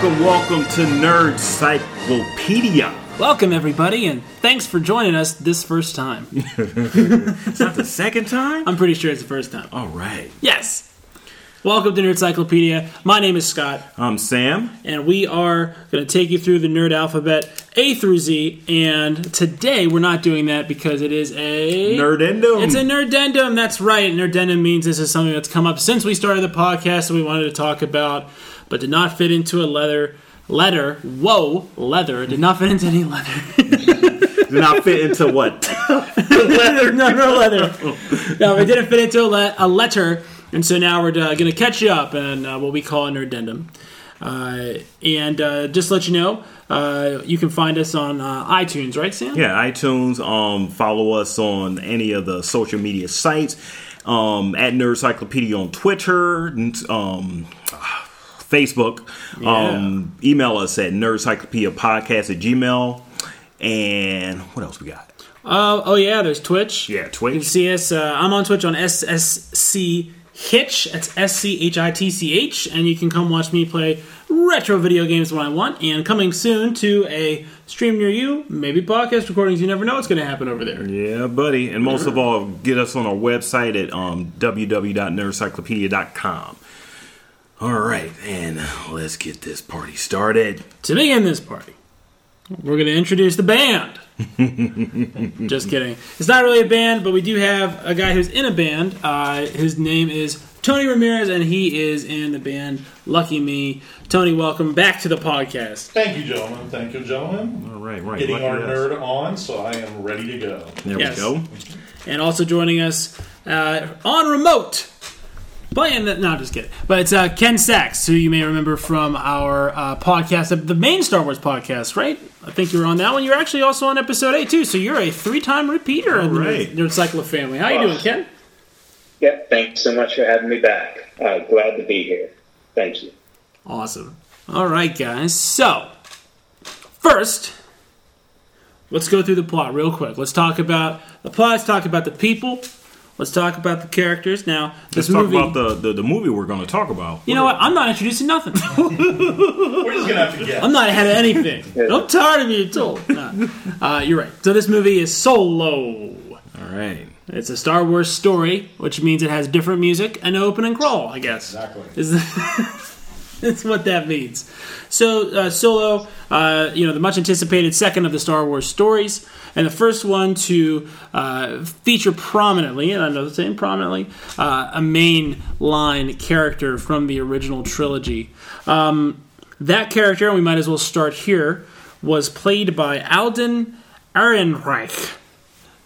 Welcome, welcome to Nerdcyclopedia. Welcome, everybody, and thanks for joining us this first time. It's not the second time? I'm pretty sure it's the first time. All right. Yes! Welcome to Nerdcyclopedia. My name is Scott, I'm Sam. and we are going to take you through the nerd alphabet A through Z. And today we're not doing that because it is a. Nerdendum. It's a nerdendum. That's right. Nerdendum means this is something that's come up since we started the podcast and we wanted to talk about, but did not fit into a leather. letter. Whoa, leather. Did not fit into any leather. Did not fit into what? leather. No, no leather. No, it didn't fit into a, le- a letter, and so now we're uh, going to catch you up and uh, what we call a nerdendum. Uh, and uh, just to let you know, uh, you can find us on uh, iTunes, right, Sam? Yeah, iTunes. Um, follow us on any of the social media sites. Um, at Nerdcyclopedia on Twitter, um, Facebook. Um, email us at nerdcyclopedia podcast at gmail. And what else we got? Uh, oh yeah, there's Twitch. Yeah, Twitch. You can see us. Uh, I'm on Twitch on SSC Hitch. That's S C H I T C H, and you can come watch me play retro video games when I want. And coming soon to a stream near you, maybe podcast recordings. You never know what's going to happen over there. Yeah, buddy. And most of all, get us on our website at um, www.nerdcyclopedia.com. All right, and let's get this party started. To begin this party, we're going to introduce the band. Just kidding. It's not really a band, but we do have a guy who's in a band. Uh, his name is Tony Ramirez, and he is in the band Lucky Me. Tony, welcome back to the podcast. Thank you, gentlemen. Thank you, gentlemen. All right, right. Getting lucky our us. nerd on, so I am ready to go. There Yes. we go. And also joining us uh, on remote. Playing the, no, just kidding. But it's uh, Ken Sachs, who you may remember from our uh, podcast, the main Star Wars podcast, right? I think you were on that one. You're actually also on episode eight too, so you're a three-time repeater in the right. Nerd Cyclo family. How you doing, Ken? Yeah, thanks so much for having me back. Uh, glad to be here. Thank you. Awesome. All right, guys. So, first, let's go through the plot real quick. Let's talk about the plot. Let's talk about the people. Let's talk about the characters. Now, this Let's talk about the, the, the movie we're going to talk about. you know what? I'm not introducing nothing. We're just gonna have to guess. I'm not ahead of anything. I'm tired of being told. Nah. Uh, you're right. So this movie is Solo. All right. It's a Star Wars story, which means it has different music and open and crawl. I guess. Exactly. that's what that means. So uh, Solo, uh, you know, the much anticipated second of the Star Wars stories, and the first one to uh, feature prominently, and I know the same prominently, uh, a main line character from the original trilogy. Um, that character, and we might as well start here, was played by Alden Ehrenreich,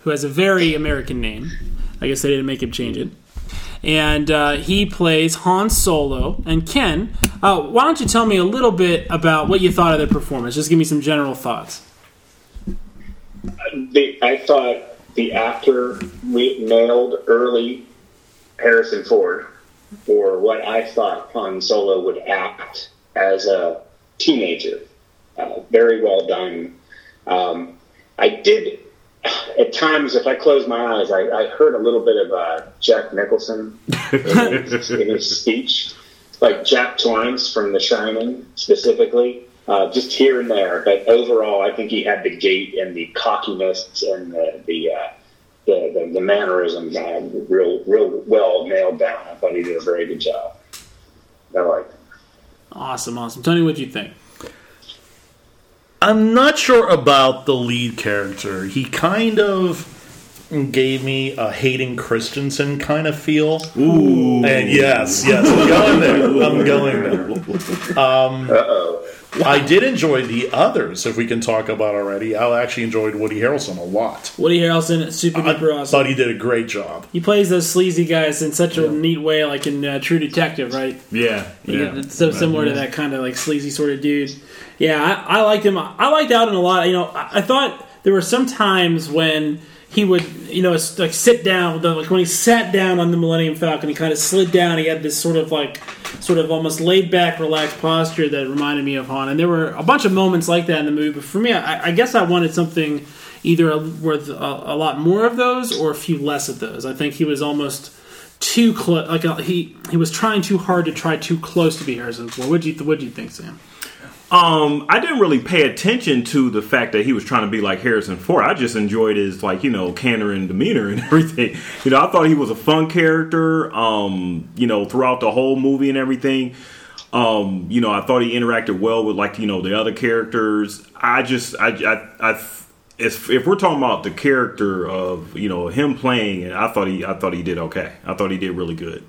who has a very American name. I guess they didn't make him change it and uh, he plays Han Solo. And Ken, uh, why don't you tell me a little bit about what you thought of the performance? Just give me some general thoughts. The, I thought the actor nailed early Harrison Ford for what I thought Han Solo would act as a teenager. Uh, very well done. Um, I did, at times, if I close my eyes, I, I heard a little bit of uh, Jack Nicholson in his, in his speech, like Jack Torrance from The Shining specifically, uh, just here and there. But overall, I think he had the gait and the cockiness and the the uh, the, the, the mannerisms uh, real real well nailed down. I thought he did a very good job. I liked it. Awesome, awesome. Tony, what'd you think? I'm not sure about the lead character. He kind of gave me a Hayden Christensen kind of feel. Ooh. And yes, yes, I'm going there. I'm going there. Uh oh. I did enjoy the others, if we can talk about already. I actually enjoyed Woody Harrelson a lot. Woody Harrelson, super I duper awesome. thought he did a great job. He plays those sleazy guys in such a neat way, like in uh, True Detective, right? Yeah. Yeah, it's so similar to that kind of like sleazy sort of dude. Yeah, I, I liked him. I liked Alden a lot. You know, I, I thought there were some times when he would, you know, like sit down. Like when he sat down on the Millennium Falcon, he kind of slid down. He had this sort of like, sort of almost laid back, relaxed posture that reminded me of Han. And there were a bunch of moments like that in the movie. But for me, I, I guess I wanted something either worth a, a lot more of those or a few less of those. I think he was almost too close. Like uh, he he was trying too hard to try too close to be Harrison Ford. What do you what do you think, Sam? Um, I didn't really pay attention to the fact that he was trying to be like Harrison Ford. I just enjoyed his like you know candor and demeanor and everything. You know, I thought he was a fun character. Um, you know, throughout the whole movie and everything. Um, you know, I thought he interacted well with like you know the other characters. I just I I. I if, if we're talking about the character of you know him playing I thought he I thought he did okay. I thought he did really good.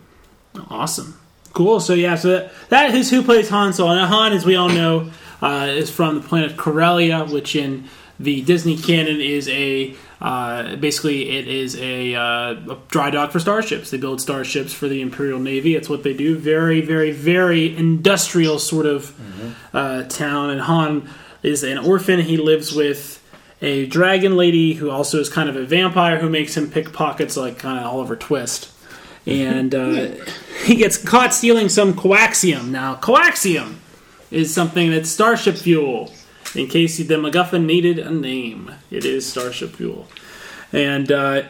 Awesome. Cool. So yeah, so that, that is who plays Han Solo. And Han, as we all know, uh, is from the planet Corellia, which in the Disney canon is a uh, basically it is a, uh, a dry dock for starships. They build starships for the Imperial Navy. It's what they do. Very, very, very industrial sort of uh, town. And Han is an orphan. He lives with a dragon lady who also is kind of a vampire who makes him pick pockets like kind of Oliver Twist. And uh, he gets caught stealing some coaxium. Now, coaxium is something that's starship fuel. In case the MacGuffin needed a name, it is starship fuel. And uh,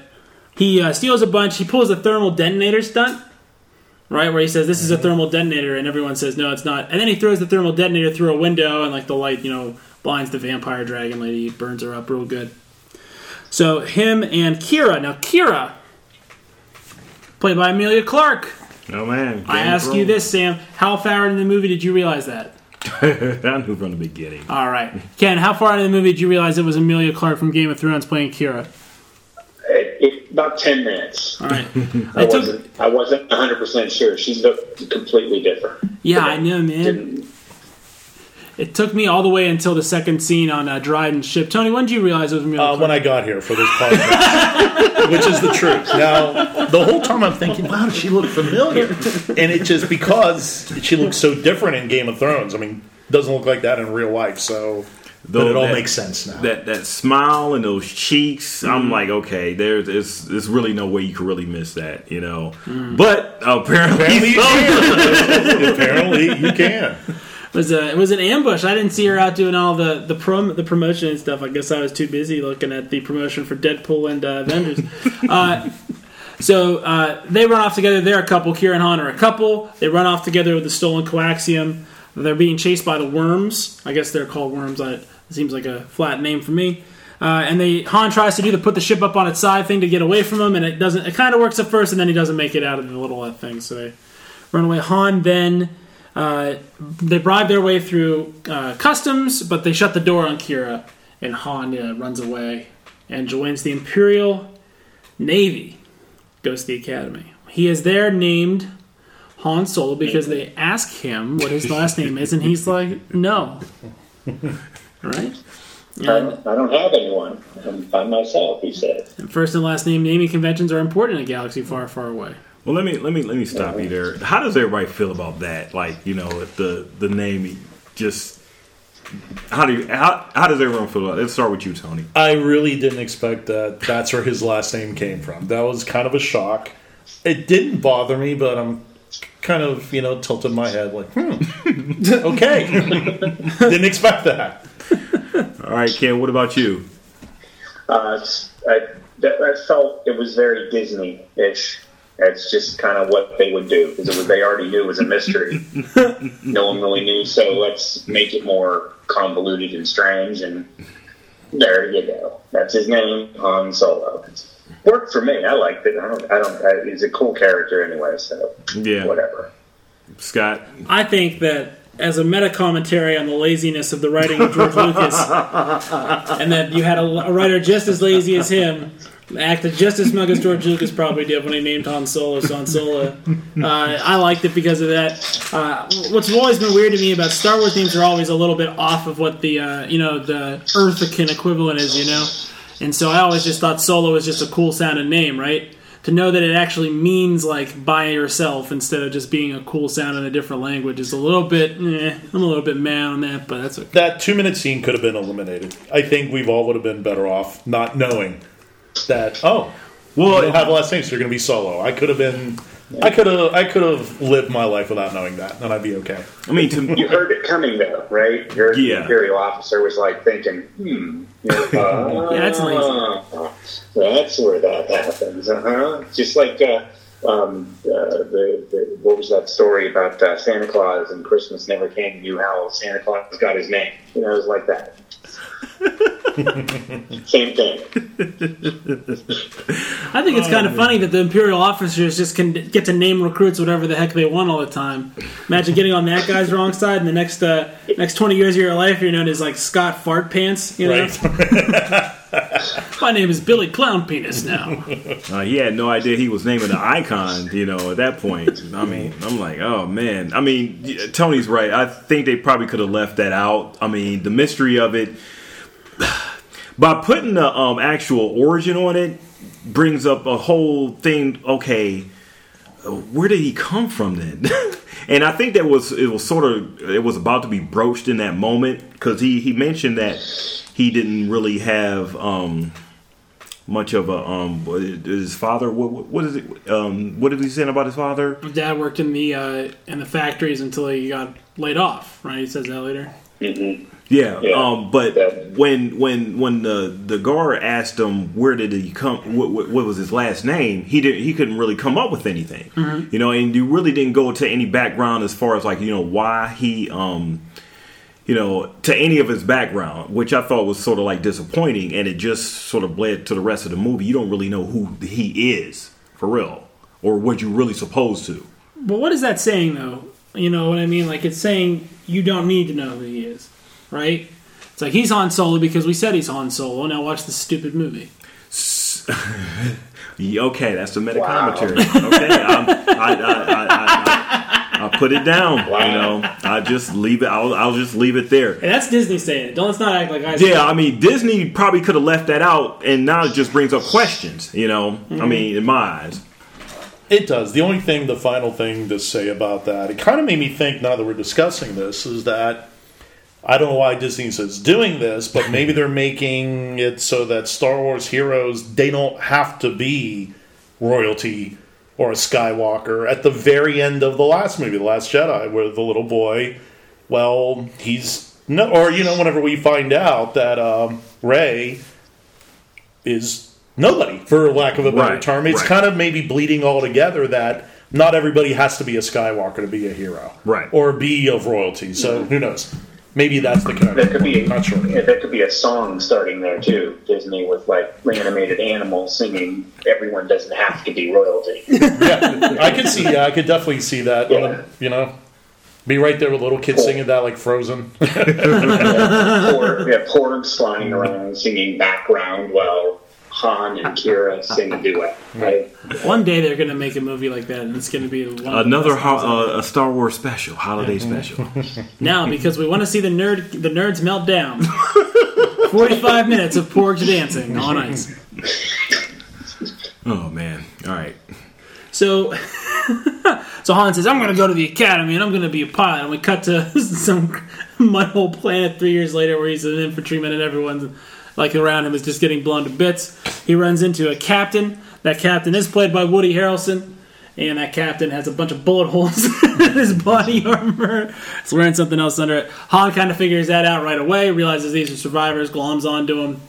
he uh, steals a bunch. He pulls a thermal detonator stunt, right? Where he says, This is a thermal detonator, and everyone says, No, it's not. And then he throws the thermal detonator through a window, and like the light, you know, blinds the vampire dragon lady, burns her up real good. So, him and Qi'ra. Now, Qi'ra, played by Emilia Clarke. Oh man! I ask you this, Sam. How far into the movie did you realize that? I knew from the beginning. All right, Ken. How far into the movie did you realize it was Emilia Clarke from Game of Thrones playing Qi'ra? It, it, about ten minutes. All right. I It took, wasn't. I wasn't 100 percent sure. She looked completely different. yeah, I know, man. Didn't, It took me all the way until the second scene on uh, Dryden's ship. Tony, when did you realize it was Emilia Uh, Clarke? when I got here for this podcast, which is the truth. Now, the whole time I'm thinking, wow, does she look familiar? And it's just because she looks so different in Game of Thrones. I mean, doesn't look like that in real life. So but it all that- makes sense now. That that smile and those cheeks, Mm-hmm. I'm like, okay, there's there's, there's really no way you could really miss that, you know. Mm. But apparently, Apparently you can. Apparently you can. It was a, it was an ambush. I didn't see her out doing all the the prom the promotion and stuff. I guess I was too busy looking at the promotion for Deadpool and uh, Avengers. uh, so uh, they run off together. They're a couple. Qi'ra and Han are a couple. They run off together with the stolen coaxium. They're being chased by the worms. I guess they're called worms. I, it seems like a flat name for me. Uh, and they Han tries to do the put the ship up on its side thing to get away from them, and it doesn't. It kind of works at first, and then he doesn't make it out of the little uh, thing. So they run away. Han then uh, they bribe their way through uh, customs, but they shut the door on Qi'ra, and Han uh, runs away and joins the Imperial Navy. Goes to the academy. He is there named Han Solo because they ask him what his last name is, and he's like, "No." Right? I, don't, I don't have anyone. I'm by myself. He said. And first and last name naming conventions are important in a galaxy far, far away. Well, let me let me let me stop you there. How does everybody feel about that? Like, you know, if the the name just how do you how, how does everyone feel about it? Let's start with you, Tony. I really didn't expect that that's where his last name came from. That was kind of a shock. It didn't bother me, but I'm kind of, you know, tilted my head like, hmm, okay. didn't expect that. All right, Ken. What about you? Uh, I, I felt it was very Disney-ish. That's just kind of what they would do because it was they already knew it was a mystery. no one really knew, so let's make it more convoluted and strange. And there you go. That's his name, Han Solo. It's worked for me. I liked it. I don't. I don't. I, he's a cool character anyway. So Yeah, whatever. Scott. I think that as a meta commentary on the laziness of the writing of George Lucas, and that you had a, a writer just as lazy as him acted just as smug as George Lucas probably did when he named Han Solo Han Solo. Uh, I liked it because of that. Uh, what's always been weird to me about Star Wars themes are always a little bit off of what the uh, you know the Earthican equivalent is, you know. And so I always just thought Solo was just a cool sounding name, right? To know that it actually means like by yourself instead of just being a cool sound in a different language is a little bit. Eh, I'm a little bit mad on that, but that's okay. That two minute scene could have been eliminated. I think we've all would have been better off not knowing that, oh, Well, you don't have last names, so you're going to be solo. I could have been. I could have I could have lived my life without knowing that, and I'd be okay. I mean, to, You heard it coming though, right? Your Yeah. imperial officer was like thinking, "Hmm, uh, Yeah, that's lazy. That's where that happens, uh huh." Just like uh, um, uh, the, the what was that story about uh, Santa Claus and Christmas never came. You how Santa Claus got his name. You know, it was like that. Same thing. I think it's kind of funny that the Imperial officers just can get to name recruits whatever the heck they want all the time. Imagine getting on that guy's wrong side, and the next uh, next twenty years of your life, you're known as like Scott Fart Pants. You know, Right. my name is Billy Clown Penis now. Uh, he had no idea he was naming the icon, you know, at that point. I mean, I'm like, oh man. I mean, Tony's right. I think they probably could have left that out. I mean, the mystery of it, by putting the um, actual origin on it, brings up a whole thing. Okay, where did he come from then? and I think that was it was sort of it was about to be broached in that moment because he he mentioned that he didn't really have. um much of a um his father what, what is it um what did he say about his father dad worked in the uh, in the factories until he got laid off. Right? He says that later. Yeah, Yeah. um but Yeah. when when when the the guard asked him where did he come what, what, what was his last name he didn't he couldn't really come up with anything you know and you really didn't go to any background as far as like you know why he um you know, to any of his background, which I thought was sort of like disappointing, and it just sort of bled to the rest of the movie. You don't really know who he is for real, or what you're really supposed to. But what is that saying though? You know what I mean? Like it's saying you don't need to know who he is, right? It's like he's Han Solo because we said he's Han Solo. Now watch this stupid movie. Okay, that's the meta commentary. Okay, I'm, I, I, I, I, I put it down. Wow. You know, I just leave it. I'll, I'll just leave it there. And that's Disney saying it. Don't let's not act like I. Yeah, I mean, Disney probably could have left that out, and now it just brings up questions. You know, I mm-hmm. mean, in my eyes. It does. The only thing, the final thing to say about that, it kind of made me think now that we're discussing this, is that I don't know why Disney is doing this, but maybe they're making it so that Star Wars heroes, they don't have to be royalty or a Skywalker. At the very end of the last movie, The Last Jedi, where the little boy, well, he's no, or you know, whenever we find out that um, Rey is nobody, for lack of a better Right, term. It's right. kind of maybe bleeding all together that not everybody has to be a Skywalker to be a hero, Right. Or be of royalty. So who knows? Maybe that's the connection. There could be Not sure. yeah, there could be a song starting there too. Disney with like animated animals singing. Everyone doesn't have to be royalty. yeah, I could see. Yeah, I could definitely see that. Yeah. the- you know, be right there with little kids singing that like Frozen. Por- yeah, porgs flying around singing background while Han and Qi'ra sing a duet. Right? One day they're gonna make a movie like that, and it's gonna be one Another ho- uh, a Star Wars special, holiday special. now because we want to see the nerd the nerds melt down. Forty five minutes of porgs dancing on ice. oh man! All right. So, so Han says, "I'm going to go to the academy and I'm going to be a pilot." And we cut to some mudhole planet three years later, where he's an infantryman and everyone's like around him is just getting blown to bits. He runs into a captain. That captain is played by Woody Harrelson. And that captain has a bunch of bullet holes in his body armor. He's wearing something else under it. Han kind of figures that out right away, realizes these are survivors, gloms onto him,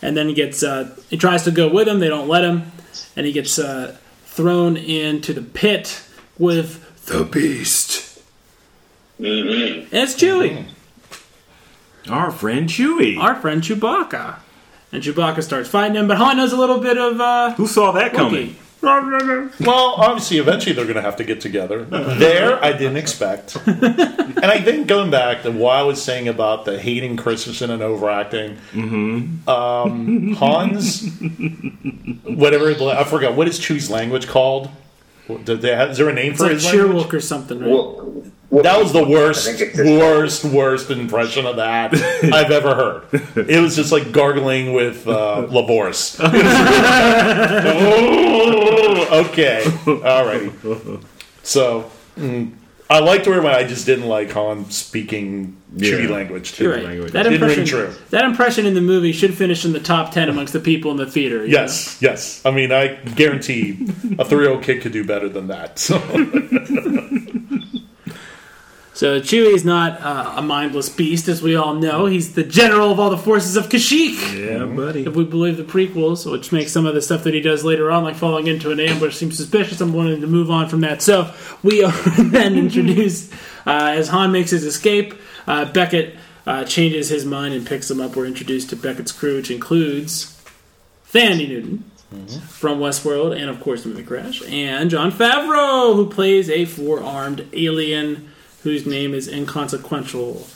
and then he gets uh, he tries to go with him. They don't let him, and he gets uh, thrown into the pit with The Beast. hmm and it's Chewie, Our friend Chewie. our friend Chewbacca. And Chewbacca starts fighting him, but Han knows a little bit of uh, Who saw that coming? Wookiee. Well, obviously, eventually they're going to have to get together. There, I didn't expect. And I think going back to what I was saying about the Hayden Christensen and overacting, hmm um, Hans, whatever, I forgot, what is Chew's language called? Did they have, is there a name It's for like his language? Cheerwolf or something, right? Well, well, That was the worst, I think it's just- worst, worst impression of that I've ever heard. It was just like gargling with uh, Lavorse. oh, okay, alrighty. So mm, I liked her, but I just didn't like Han speaking Chewie Yeah. language. You're Too. right. language. That Didn't ring impression, true. that impression in the movie should finish in the top ten amongst the people in the theater. you Yes, yes. I mean, I guarantee a three-year-old kid could do better than that. So. Know? So Chewie is not uh, a mindless beast, as we all know. He's the general of all the forces of Kashyyyk. Yeah, buddy. If we believe the prequels, which makes some of the stuff that he does later on, like falling into an ambush, seem suspicious. I'm wanting to move on from that. So we are then introduced uh, as Han makes his escape. Uh, Beckett uh, changes his mind and picks him up. We're introduced to Beckett's crew, which includes Thandie Newton from Westworld, and of course the movie Crash, and Jon Favreau, who plays a four-armed alien whose name is inconsequential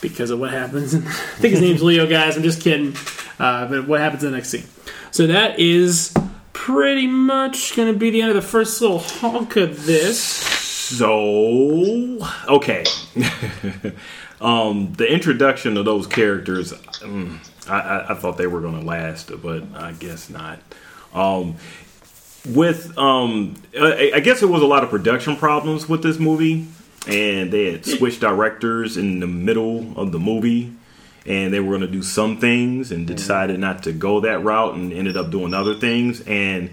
because of what happens. I think his name's Leo, guys. I'm just kidding. Uh, but what happens in the next scene? So that is pretty much going to be the end of the first little honk of this. So okay, um, the introduction of those characters, mm, I, I, I thought they were going to last, but I guess not. Um, with um, I, I guess it was a lot of production problems with this movie, and they had switched directors in the middle of the movie. And they were going to do some things, and decided not to go that route, and ended up doing other things. And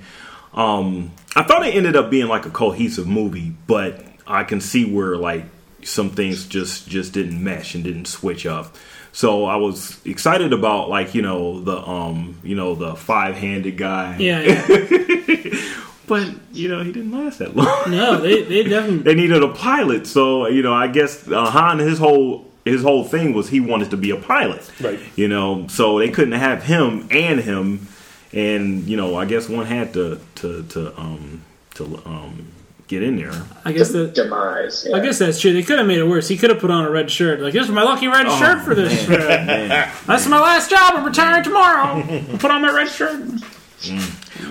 um, I thought it ended up being like a cohesive movie, but I can see where like some things just just didn't mesh and didn't switch up. So I was excited about like you know the um you know the five handed guy, Yeah, yeah. but you know he didn't last that long. No, they, they definitely. they needed a pilot, so you know I guess uh, Han his whole his whole thing was he wanted to be a pilot, Right. You know, so they couldn't have him and him, and you know I guess one had to to to um to um get in there. I guess that. demise. I guess that's true. They could have made it worse. He could have put on a red shirt. Like, this is my lucky red shirt for this. man, uh, man. That's my last job. I'm retiring tomorrow. Put on my red shirt.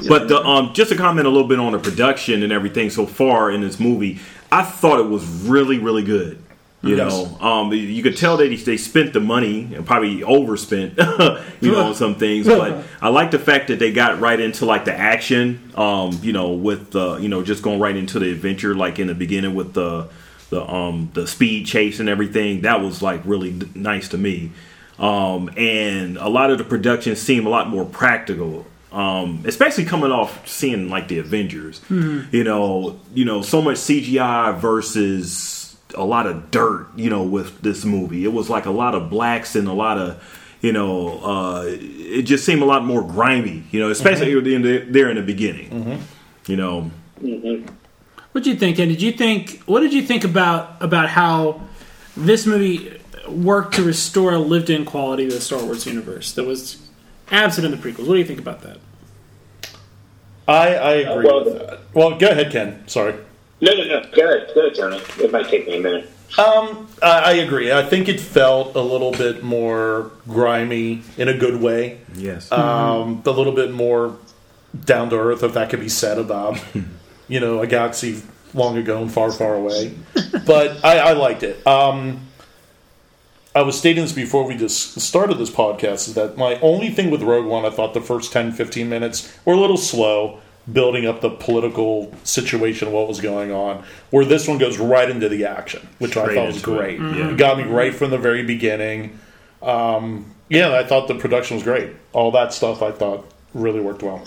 But the, um, just to comment a little bit on the production and everything so far in this movie, I thought it was really, really good. You Yes. know, um, you could tell that they spent the money and probably overspent, you know, on some things. But I like the fact that they got right into like the action, um, you know, with the, you know, just going right into the adventure, like in the beginning with the, the, um, the speed chase and everything. That was like really nice to me. Um, and a lot of the production seemed a lot more practical um, especially coming off seeing like the Avengers. You know, you know, so much CGI versus a lot of dirt. You know, with this movie, it was like a lot of blacks and a lot of. You know, uh, it just seemed a lot more grimy. You know, especially in the, there in the beginning. You know, What did you think? And did you think? What did you think about about how this movie worked to restore a lived-in quality to the Star Wars universe that was absent in the prequels? What do you think about that? I, I agree well, with that. Well, go ahead, Ken. Sorry. No, no, no. Go ahead, go ahead, Tony. It might take me a minute. Um, I, I agree. I think it felt a little bit more grimy in a good way. yes, Um, a little bit more down to earth, if that could be said about, you know, a galaxy long ago and far, far away. But I, I liked it. Um, I was stating this before we just started this podcast is that my only thing with Rogue One, I thought the first 10, 15 minutes were a little slow building up the political situation, what was going on. Where this one goes right into the action, which I thought was into it. great. Yeah. It got me right from the very beginning. Um, yeah, I thought the production was great. All that stuff I thought really worked well.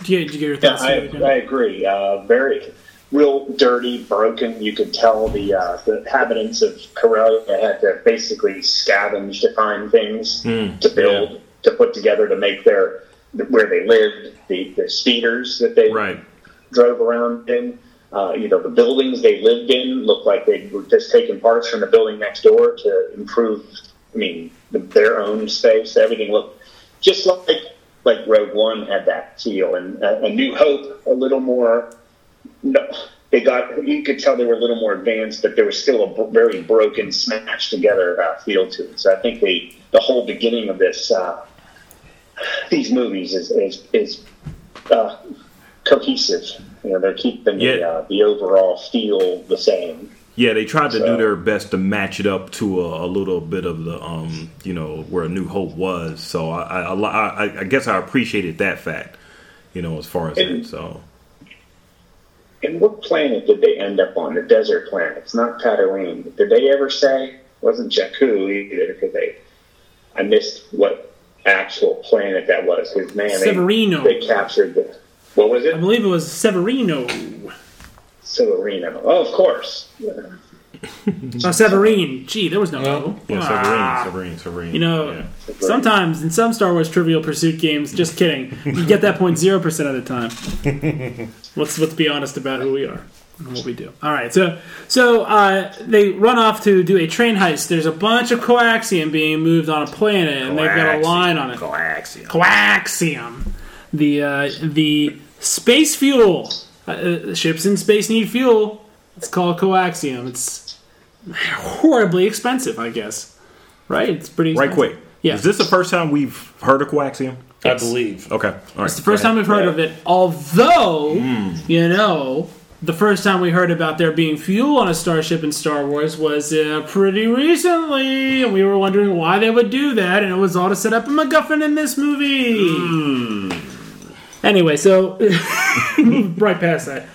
Did you, did you get your Yeah, thoughts? I, I agree. Uh, very, real dirty, broken. You could tell the uh, the inhabitants of Corellia had to basically scavenge to find things to build, to put together to make their where they lived, the, the speeders that they right. drove around in. Uh, you know, the buildings they lived in looked like they were just taking parts from the building next door to improve. I mean, the, their own space. Everything looked just like like Rogue One had that feel, and uh, A New Hope a little more. No, they got. You could tell they were a little more advanced, but there was still a very broken, smashed together uh, feel to it. So I think the the whole beginning of this uh, these movies is is, is uh, cohesive. You know, they're keeping the, Yeah. uh, the overall feel the same. Yeah, they tried to do their best to match it up to a, a little bit of the, um, you know, where A New Hope was. So I, I, I, I guess I appreciated that fact, you know, as far as And- that. So And what planet did they end up on? The desert planet. It's not Tatooine. Did they ever say? It wasn't Jakku either, because they. I missed what actual planet that was. Because man, Severino. They, they captured the. What was it? I believe it was Severino. Severino. Oh, of course. Oh, Severine. Gee, there was no No. O. Yeah, Ah. Severine, Severine, Severine. You know, yeah. sometimes in some Star Wars Trivial Pursuit games, just kidding, you get that point zero percent of the time. let's let's be honest about who we are and what we do. All right, so so uh, they run off to do a train heist. There's a bunch of coaxium being moved on a planet, and they've got a line on it. Coaxium. Coaxium. The uh, the space fuel. Uh, Uh, ships in space need fuel. It's called coaxium. It's horribly expensive, I guess. Right? It's pretty Right quick. Yeah. Is this the first time we've heard of coaxium? I believe. Okay. All right. It's the first time we've heard of it, although, Hmm. you know, the first time we heard about there being fuel on a starship in Star Wars was uh, pretty recently, and we were wondering why they would do that, and it was all to set up a MacGuffin in this movie. Hmm. Anyway, so right past that.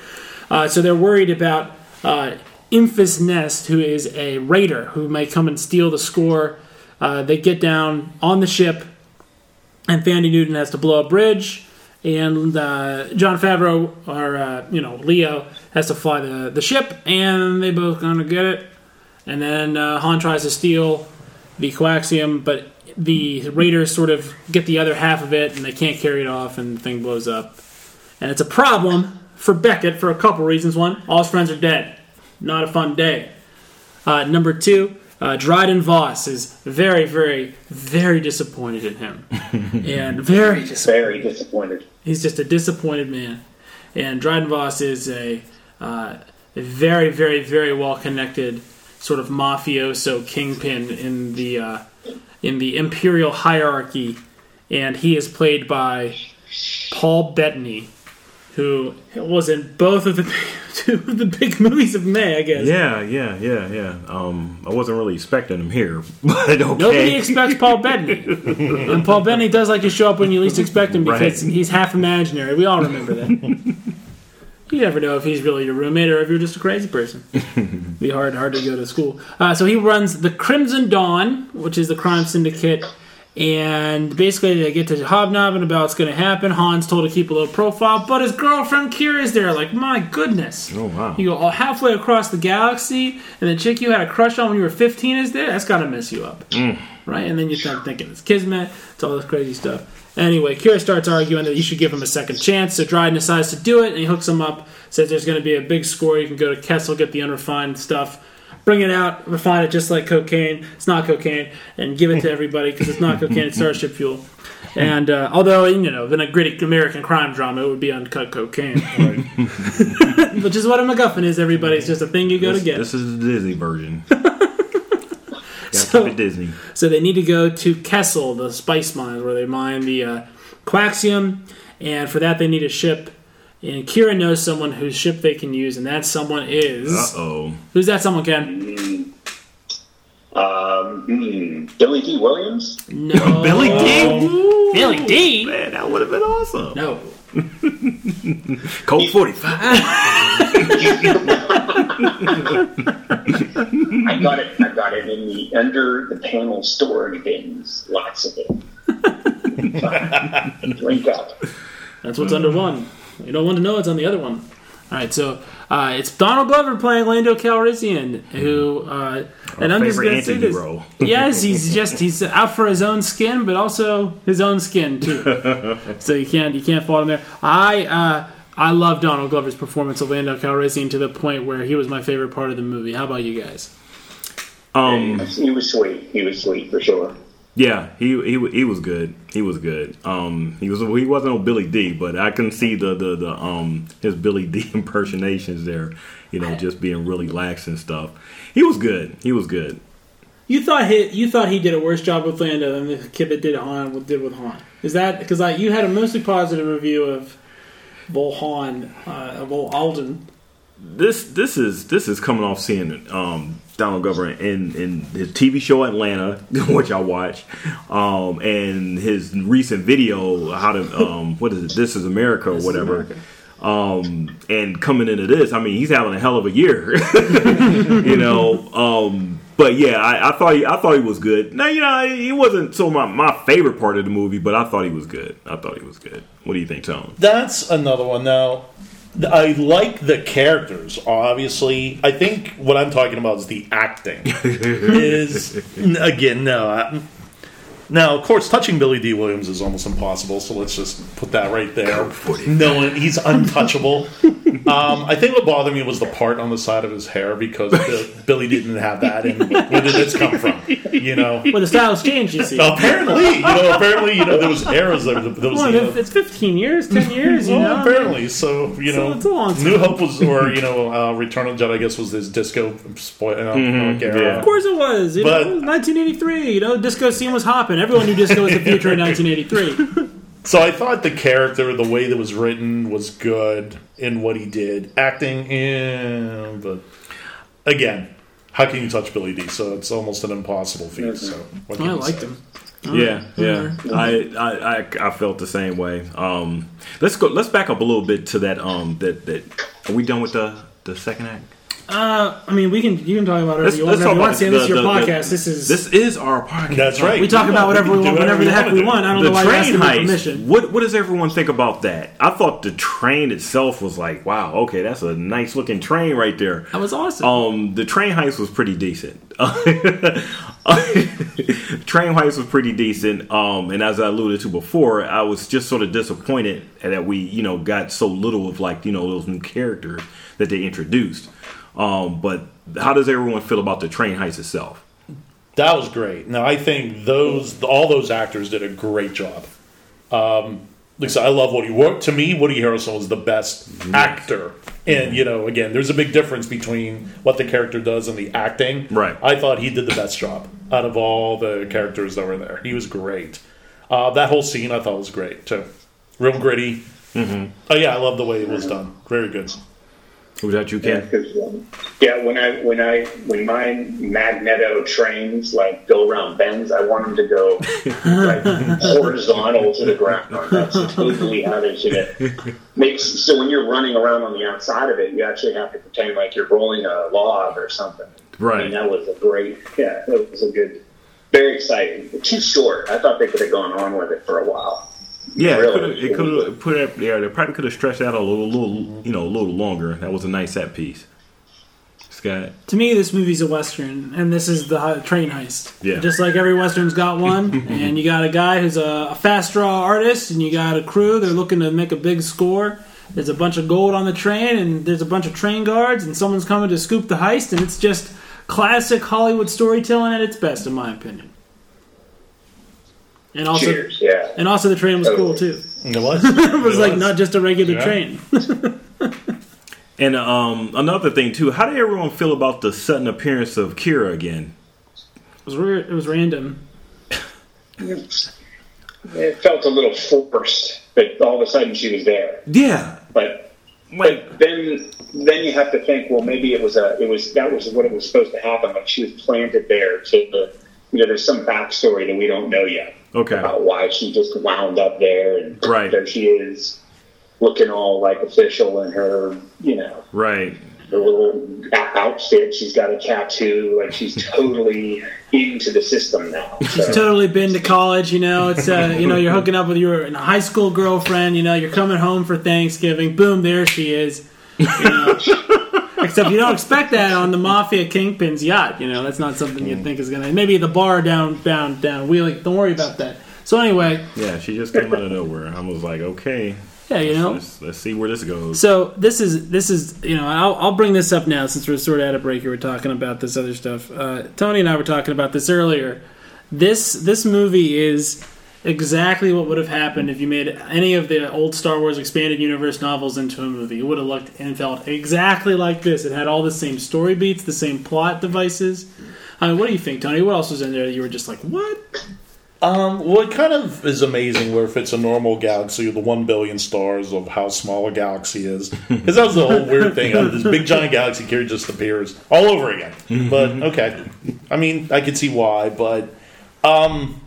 Uh, so they're worried about uh, Enfys Nest, who is a raider who may come and steal the score. Uh, they get down on the ship, and Thandie Newton has to blow a bridge, and uh, Jon Favreau, or uh, you know Leo, has to fly the the ship, and they both of get it. And then uh, Han tries to steal the coaxium, but the raiders sort of get the other half of it, and they can't carry it off, and the thing blows up. And it's a problem for Beckett for a couple reasons. One, all his friends are dead. Not a fun day. Uh, number two, uh, Dryden Voss is very, very, very disappointed in him. and very disappointed. Very disappointed. He's just a disappointed man. And Dryden Voss is a, uh, a very, very, very well connected sort of mafioso kingpin in the uh, in the imperial hierarchy, and he is played by Paul Bettany, who was in both of the two of the big movies of May, I guess. Yeah, yeah, yeah, yeah. Um, I wasn't really expecting him here, but okay. Nobody expects Paul Bettany, and Paul Bettany does like to show up when you least expect him because Right. he's half imaginary. We all remember that. you never know if he's really your roommate or if you're just a crazy person. Be hard, hard to go to school. Uh, so he runs the Crimson Dawn, which is the crime syndicate, and basically they get to hobnobbing about what's going to happen. Han's told to keep a low profile, but his girlfriend Qi'ra's there. Like, my goodness. Oh wow. You go all halfway across the galaxy, and the chick you had a crush on when you were 15 is there. That's got to mess you up, mm. right? And then you start thinking it's kismet. It's all this crazy stuff. Anyway, Qi'ra starts arguing that you should give him a second chance. So Dryden decides to do it, and he hooks him up. Says there's going to be a big score. You can go to Kessel, get the unrefined stuff, bring it out, refine it just like cocaine. It's not cocaine, and give it to everybody because it's not cocaine. It's starship fuel. And uh, although you know, in a gritty American crime drama, it would be uncut cocaine, which is what a MacGuffin is. Everybody, it's just a thing you go this, to get. this is the Disney version. So- Disney. So they need to go to Kessel, the spice mines, where they mine the uh, coaxium, and for that they need a ship. And Qi'ra knows someone whose ship they can use, and that someone is Uh oh. who's that someone? Ken? Um, hmm, Billy Dee Williams? No, Billy Dee. Billy Dee. Man, that would have been awesome. No, Colt 45. I got it. I got it in the under the panel storage bins. Lots of it. Drink up. that's what's under one. You don't want to know it's on the other one. All right, so uh, it's Donald Glover playing Lando Calrissian, who uh, and I'm just going to say this. yes, he's just he's out for his own skin, but also his own skin too. so you can't you can't fault him there. I uh, I love Donald Glover's performance of Lando Calrissian to the point where he was my favorite part of the movie. How about you guys? Um, He was sweet. He was sweet for sure. Yeah, he he he was good. He was good. Um, he was he wasn't no Billy Dee, but I can see the the the um his Billy Dee impersonations there. You know, just being really lax and stuff. He was good. He was good. You thought he you thought he did a worse job with Lando than the kid that did did with Han. Is that because like you had a mostly positive review of Vol Han, uh, Vol Alden? This this is this is coming off seeing um, Donald Glover in in his TV show Atlanta, which I watch, um, and his recent video how to um, what is it? This is America or whatever. Um, and coming into this, I mean, he's having a hell of a year, you know. Um, but yeah, I, I thought he, I thought he was good. Now, you know, he wasn't so my, my favorite part of the movie, but I thought he was good. I thought he was good. What do you think, Tone? That's another one. Now, I like the characters. Obviously, I think what I'm talking about is the acting. is again no. I, now, of course, touching Billy Dee Williams is almost impossible. So let's just put that right there. No one, he's untouchable. um, I think what bothered me was the part on the side of his hair because Bi- Billy didn't have that. And where did this come from? You know. Well, the style's changed, you see. Apparently, you know, apparently, you know, there was eras there. There was, Well, you know, it's 15 years, 10 years, you well, know. apparently, so you So know, it's a long time. New Hope was, or you know, uh, Return of the Jedi, I guess, was this disco spoil. Uh, Mm-hmm. era. yeah. Of course it was. You But- know, it was 1983. You know, disco scene was hopping. Everyone knew disco was the future in 1983. So I thought the character, the way that was written, was good in what he did. Acting, eh, but again, how can you touch Billy Dee? So it's almost an impossible feat. So what can I liked say? him. Yeah, yeah. I, I, I, I felt the same way. Um, let's go. Let's back up a little bit to that. Um, that that. Are we done with the the second act? Uh, I mean, we can you can talk about whatever Let's, you want. let's Whenever talk you want. about Sam, this is your the- the- podcast. this is this is our podcast. That's right. we talk about whatever we can want do whenever the heck wanna we want. I don't the know why you're asking for heist. permission. What what does everyone think about that? I thought the train itself was like, wow, okay, that's a nice looking train right there. That was awesome. Um, the train heist was pretty decent. train heist was pretty decent. Um, and as I alluded to before, I was just sort of disappointed that we, you know, got so little of like, you know, those new characters that they introduced. Um, but how does everyone feel about the train heist itself? That was great. Now I think those all those actors did a great job. Um, like I said, I love Woody. Wo- To me, Woody Harrelson was the best actor. And you know, again, there's a big difference between what the character does and the acting. Right. I thought he did the best job out of all the characters that were there. He was great. Uh, that whole scene I thought was great too. Real gritty. Mm-hmm. Oh yeah, I love the way it was done. Very good. Was that you, Yeah, um, yeah, when I when I when my Magneto trains like go around bends, I want them to go like horizontal to the ground. That's totally how they should it Makes so when you're running around on the outside of it, you actually have to pretend like you're rolling a log or something. I Right. mean, that was a great. Yeah, it was a good, very exciting. Too short. I thought they could have gone on with it for a while. Yeah, Really? it could have put it. there. they probably could have stretched out a little, little, you know, a little longer. That was a nice set piece. Scott. to me, this movie's a western, and this is the train heist. Yeah. Just like every western's got one, and you got a guy who's a, a fast draw artist, and you got a crew. They're looking to make a big score. There's a bunch of gold on the train, and there's a bunch of train guards, and someone's coming to scoop the heist, and it's just classic Hollywood storytelling at its best, in my opinion. And also, Cheers. Yeah. and also the train was cool too. It was. It was like not just a regular Yeah. train. And um, another thing too, how did everyone feel about the sudden appearance of Qi'ra again? It was weird. It was random. It felt a little forced that all of a sudden she was there, Yeah, but But then, then you have to think. Well, maybe it was a. It was that was what it was supposed to happen. Like she was planted there to the. You know, there's some backstory that we don't know yet okay, about why she just wound up there, and Right. there she is, looking all like official in her. You know, right, the little outfit. She's got a tattoo. Like she's totally into the system now. She's totally been to college, you know. It's uh, you know, you're hooking up with your high school girlfriend. You know, you're coming home for Thanksgiving. Boom, there she is. You know? Except you don't expect that on the mafia kingpin's yacht. You know, that's not something you'd think is gonna. Maybe the bar down, down, down wheeling. Don't worry about that. So anyway, yeah, she just came out of nowhere. I was like, okay, yeah, you know. let's, let's see where this goes. So this is this is you know I'll, I'll bring this up now since we're sort of at a break here. We're talking about this other stuff. Uh, Tony and I were talking about this earlier. This this movie is exactly what would have happened if you made any of the old Star Wars expanded universe novels into a movie. It would have looked and felt exactly like this. It had all the same story beats, the same plot devices. I mean, what do you think, Tony? What else was in there that you were just like, what? Um, well, it kind of is amazing where if it's a normal galaxy, the one billion stars of how small a galaxy is, because that was the whole weird thing. Uh, this big giant galaxy here just appears all over again. But okay, I mean, I could see why, but um,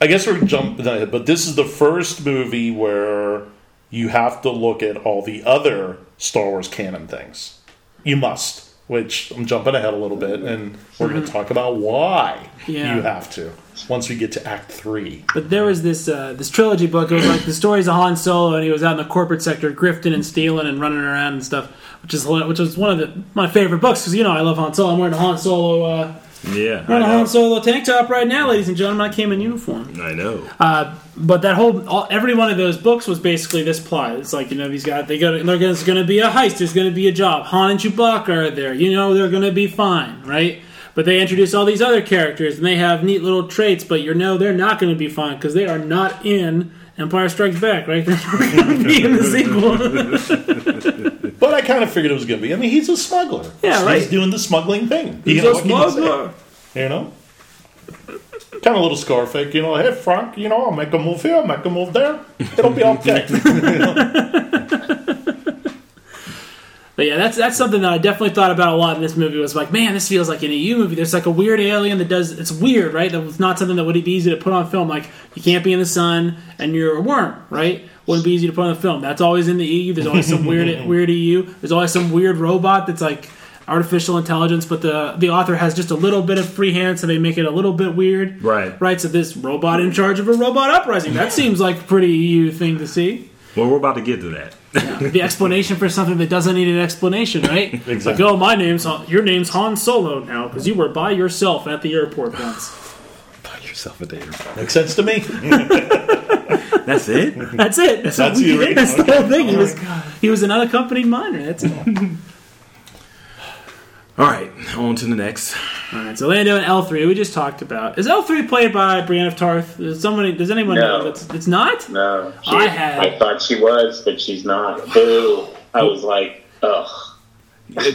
I guess we're jumping ahead. But this is the first movie where you have to look at all the other Star Wars canon things. You must. which I'm jumping ahead a little bit, and we're going to talk about why Yeah. you have to once we get to Act Three. But there was this uh, this trilogy book. It was like the stories of Han Solo, and he was out in the corporate sector, grifting and stealing and running around and stuff, which is which was one of the, my favorite books because you know I love Han Solo. I'm wearing a Han Solo uh, Yeah, wearing a. Han Solo tank top right now, ladies and gentlemen. I came in uniform. I know. Uh, but that whole all, every one of those books was basically this plot. It's like you know these guys they go to, there's going to be a heist. There's going to be a job. Han and Chewbacca are there. You know they're going to be fine, right? But they introduce all these other characters and they have neat little traits. But you know they're not going to be fine because they are not in Empire Strikes Back, right? They're not going to be in the sequel. But I kind of figured it was going to be. I mean, he's a smuggler. Yeah, right. He's doing the smuggling thing. He's You know, a you smuggler. You know? Kind of a little Scarface, you know. Hey, Frank, you know, I'll make a move here, I'll make a move there. It'll be okay. But yeah, that's that's something that I definitely thought about a lot in this movie. Was like, man, this feels like an EU movie. There's like a weird alien that does. It's weird, right? That was not something that would be easy to put on film. Like you can't be in the sun and you're a worm, right? Wouldn't be easy to put on the film. That's always in the EU. There's always some weird weird EU. There's always some weird robot that's like artificial intelligence, but the the author has just a little bit of free hand, so they make it a little bit weird. Right. Right. So this robot in charge of a robot uprising. That seems like a pretty EU thing to see Well, we're about to get to that. the explanation for something that doesn't need an explanation, right? It's like, Exactly. oh, my name's your name's Han Solo now because you were by yourself at the airport once. Buy yourself a data. Makes sense to me. That's it. That's it. That's, That's all he you, did. right? That's the whole thing. He was he was an unaccompanied minor. That's it. All right, on to the next. All right. So Lando and L three we just talked about. Is L three played by Brienne of Tarth? Does somebody? Does anyone No. know? That's it's not. No, she, I had- I thought she was, but she's not. Boo! I was like, ugh.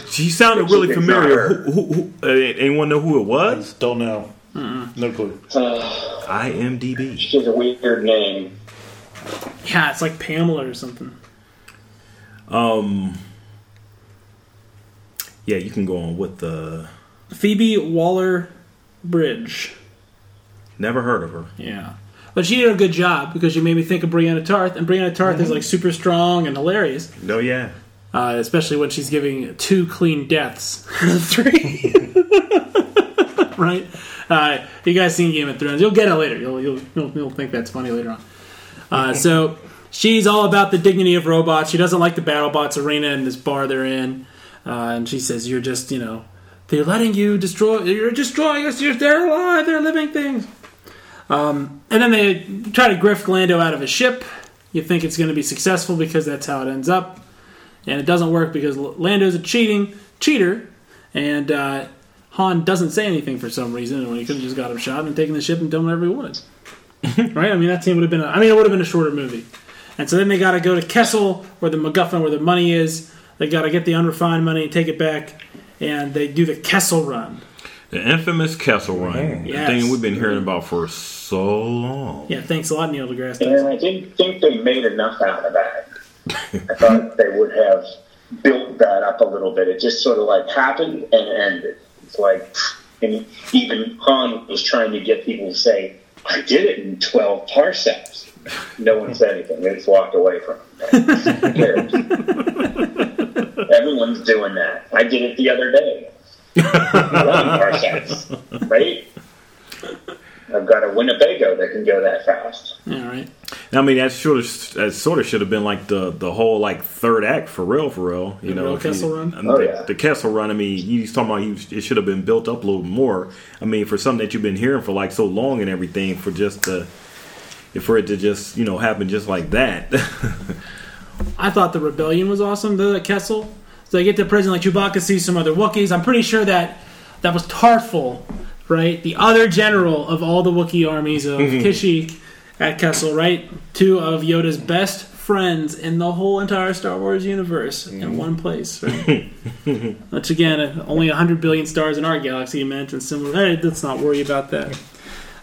She sounded really It's familiar. her. Who, who, who, uh, anyone know who it was? Don't know. No clue. Uh, IMDb. she has a weird name. Yeah, it's like Pamela or something. Um. Yeah, you can go on with the. Phoebe Waller Bridge. Never heard of her. Yeah. But she did a good job because she made me think of Brianna Tarth, and Brianna Tarth is like super strong and hilarious, No, yeah. uh, especially when she's giving two clean deaths. Three. right? Uh, you guys seen Game of Thrones? You'll get it later. You'll you'll you'll, you'll think that's funny later on. Uh, so she's all about the dignity of robots. She doesn't like the BattleBots arena and this bar they're in, uh, and she says, "You're just you know." They're letting you destroy. You're destroying us. You're, they're alive. They're living things. Um, and then they try to grift Lando out of his ship. You think it's going to be successful because that's how it ends up, and it doesn't work because Lando's a cheating cheater, and uh, Han doesn't say anything for some reason And when he could have just got him shot and taken the ship and done whatever he wanted. right? I mean, that scene would have been. A, I mean, it would have been a shorter movie. And so then they got to go to Kessel, where the MacGuffin, where the money is. They got to get the unrefined money, take it back, and they do the Kessel Run. The infamous Kessel Run. Yes. The thing we've been hearing about for so long. Yeah, thanks a lot, Neil deGrasse And Tyson. I didn't think they made enough out of that. I thought they would have built that up a little bit. It just sort of like happened and ended. It's like, and even Han was trying to get people to say, I did it in 12 parsecs. No one said anything. They just walked away from it. Everyone's doing that. I did it the other day. 11 parsecs, right? I've got a Winnebago that can go that fast. All right. right. I mean, that sort of that sort of should have been like the the whole like third act for real, for real. You The know, real if you- Run? Oh, the, yeah. the Kessel Run. I mean, you talking about you, it should have been built up a little more. I mean, for something that you've been hearing for like so long and everything, for just the for it to just you know happen just like that. I thought the rebellion was awesome. The Kessel. So they get to prison like Chewbacca sees some other Wookiees. I'm pretty sure that that was Tarfful, right? The other general of all the Wookiee armies of Kashyyyk at Kessel, right? Two of Yoda's best friends in the whole entire Star Wars universe in one place, right? Which again, only 100 billion stars in our galaxy meant, and similar. Hey, let's not worry about that.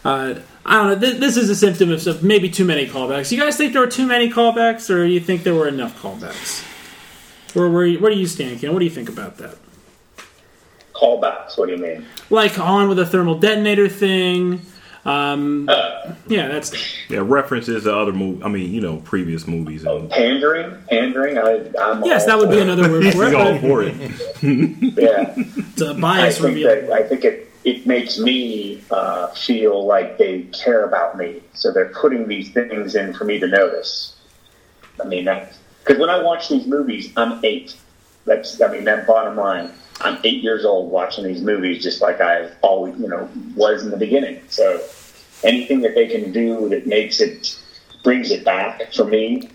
Uh, I don't know. This, this is a symptom of, of maybe too many callbacks. You guys think there were too many callbacks, or you think there were enough callbacks? Where, where, where do you stand, Ken? What do you think about that? Callbacks, what do you mean? Like on with a thermal detonator thing, Um, yeah, that's Yeah, references to other movie. I mean, you know, previous movies. And Pandering, pandering. I, I'm yes, that would be it. another word for he's all for it. Yeah. It's a I bias think reveal. that I think it it makes me uh, feel like they care about me, so they're putting these things in for me to notice. I mean, that because when I watch these movies, I'm eight. That's I mean that bottom line. I'm eight years old watching these movies, just like I always you know was in the beginning. So anything that they can do that makes it brings it back for me,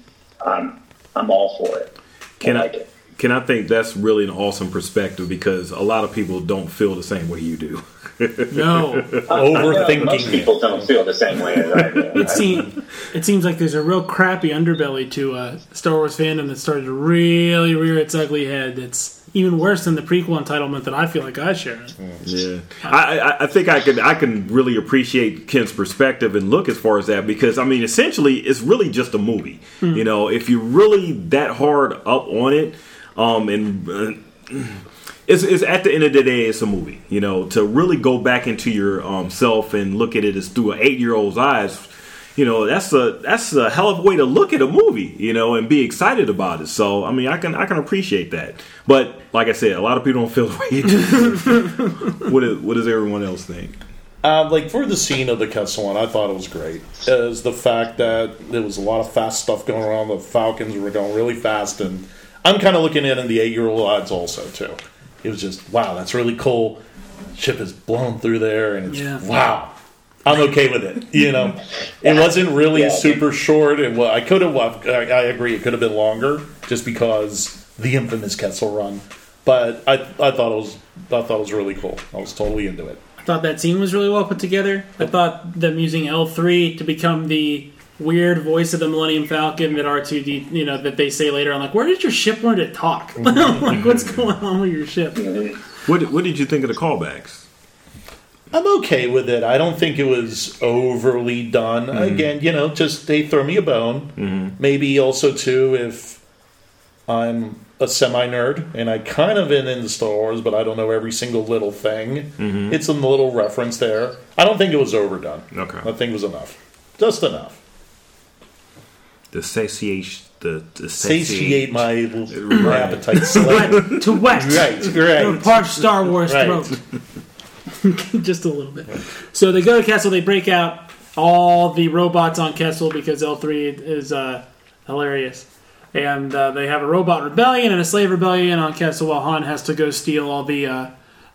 um, I'm all for it. Can I I? like it. Can I think that's really an awesome perspective because a lot of people don't feel the same way you do. No, I know most Overthinking. people don't feel the same way as it seems it seems like there's a real crappy underbelly to uh, Star Wars fandom that started to really rear its ugly head. That's even worse than the prequel entitlement that I feel like I share. Yeah, I, I, I think I can I can really appreciate Ken's perspective and look as far as that because I mean essentially it's really just a movie. You know, if you're really that hard up on it, um, and uh, it's, it's at the end of the day it's a movie. You know, to really go back into your um, self and look at it as through an eight year old's eyes. You know that's a that's a hell of a way to look at a movie, you know, and be excited about it. So I mean, I can I can appreciate that. But like I said, a lot of people don't feel the way you do. what, is, what does everyone else think? Uh, like for the scene of the Kessel one, I thought it was great. Is the fact that there was a lot of fast stuff going around. The Falcons were going really fast, and I'm kind of looking at it in the eight year old eyes also too. It was just wow, that's really cool. Ship is blown through there, and it's Yeah. wow. I'm okay with it. You know, it wasn't really Yeah. super short. It was, I could have. I, I agree. It could have been longer, just because the infamous Kessel run. But I, I thought it was. I thought it was really cool. I was totally into it. I thought that scene was really well put together. I thought them using L three to become the weird voice of the Millennium Falcon that R two D you know that they say later. I'm like, where did your ship learn to talk? like, what's mm-hmm. going on with your ship? What what did you think of the callbacks? I'm okay with it. I don't think it was overly done. Mm-hmm. Again, you know, just they throw me a bone. Mm-hmm. Maybe also too if I'm a semi nerd and I kind of am into Star Wars, but I don't know every single little thing. Mm-hmm. It's a little reference there. I don't think it was overdone. Okay. I think it was enough, just enough. The satiate the, the Satiate my, Right. my appetite slightly. Wet to wet. right, To right. parch Star Wars Right. throat. Just a little bit. So they go to Kessel. They break out all the robots on Kessel because L three is uh, hilarious, and uh, they have a robot rebellion and a slave rebellion on Kessel. While Han has to go steal all the uh,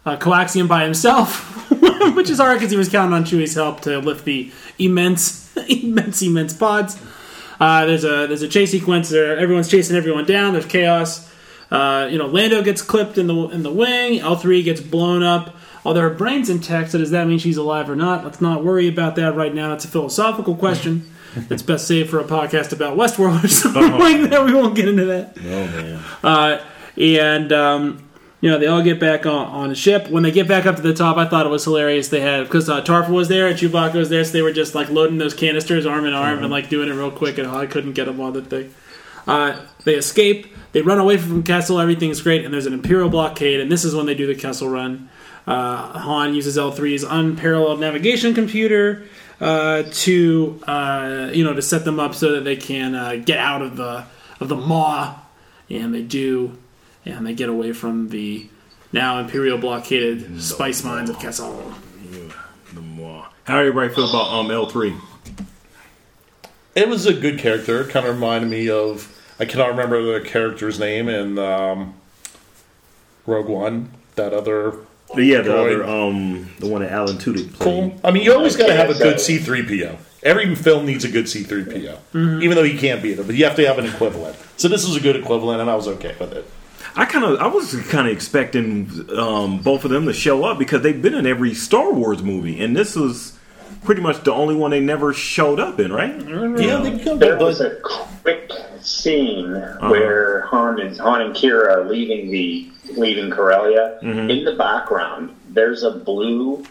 uh, coaxium by himself, which is hard because he was counting on Chewie's help to lift the immense, immense, immense pods. Uh, there's a there's a chase sequence there. Everyone's chasing everyone down. There's chaos. Uh, you know, Lando gets clipped in the in the wing. L three gets blown up. Although her brain's intact, so does that mean she's alive or not? Let's not worry about that right now. It's a philosophical question. That's best saved for a podcast about Westworld or something like that. We won't get into that. Oh man. Uh, and um, you know they all get back on, on the ship. When they get back up to the top, I thought it was hilarious. They had because uh, Tarfful was there and Chewbacca was there, so they were just like loading those canisters arm in arm and like doing it real quick. And I couldn't get them on the thing. Uh, they escape. They run away from Kessel. Everything's great, and there's an Imperial blockade. And this is when they do the Kessel run. Uh, Han uses L3's unparalleled navigation computer uh, to uh, you know to set them up so that they can uh, get out of the of the maw, and they do, and they get away from the now Imperial blockaded spice mines of Kessel. The moi. How everybody feel about um L three? It was a good character. It kind of reminded me of I cannot remember the character's name in um, Rogue One. That other Yeah, the other um the one that Alan Tudyk played. cool. I mean, you always got to have a good C three PO. Every film needs a good C three PO, even though he can't beat it. But you have to have an equivalent. So this was a good equivalent, and I was okay with it. I kind of I was kind of expecting um, both of them to show up because they've been in every Star Wars movie, and this was pretty much the only one they never showed up in, right? Yeah, they become There was a quick scene where Han and Han and Qi'ra are leaving the leaving Corellia. In the background, there's a blue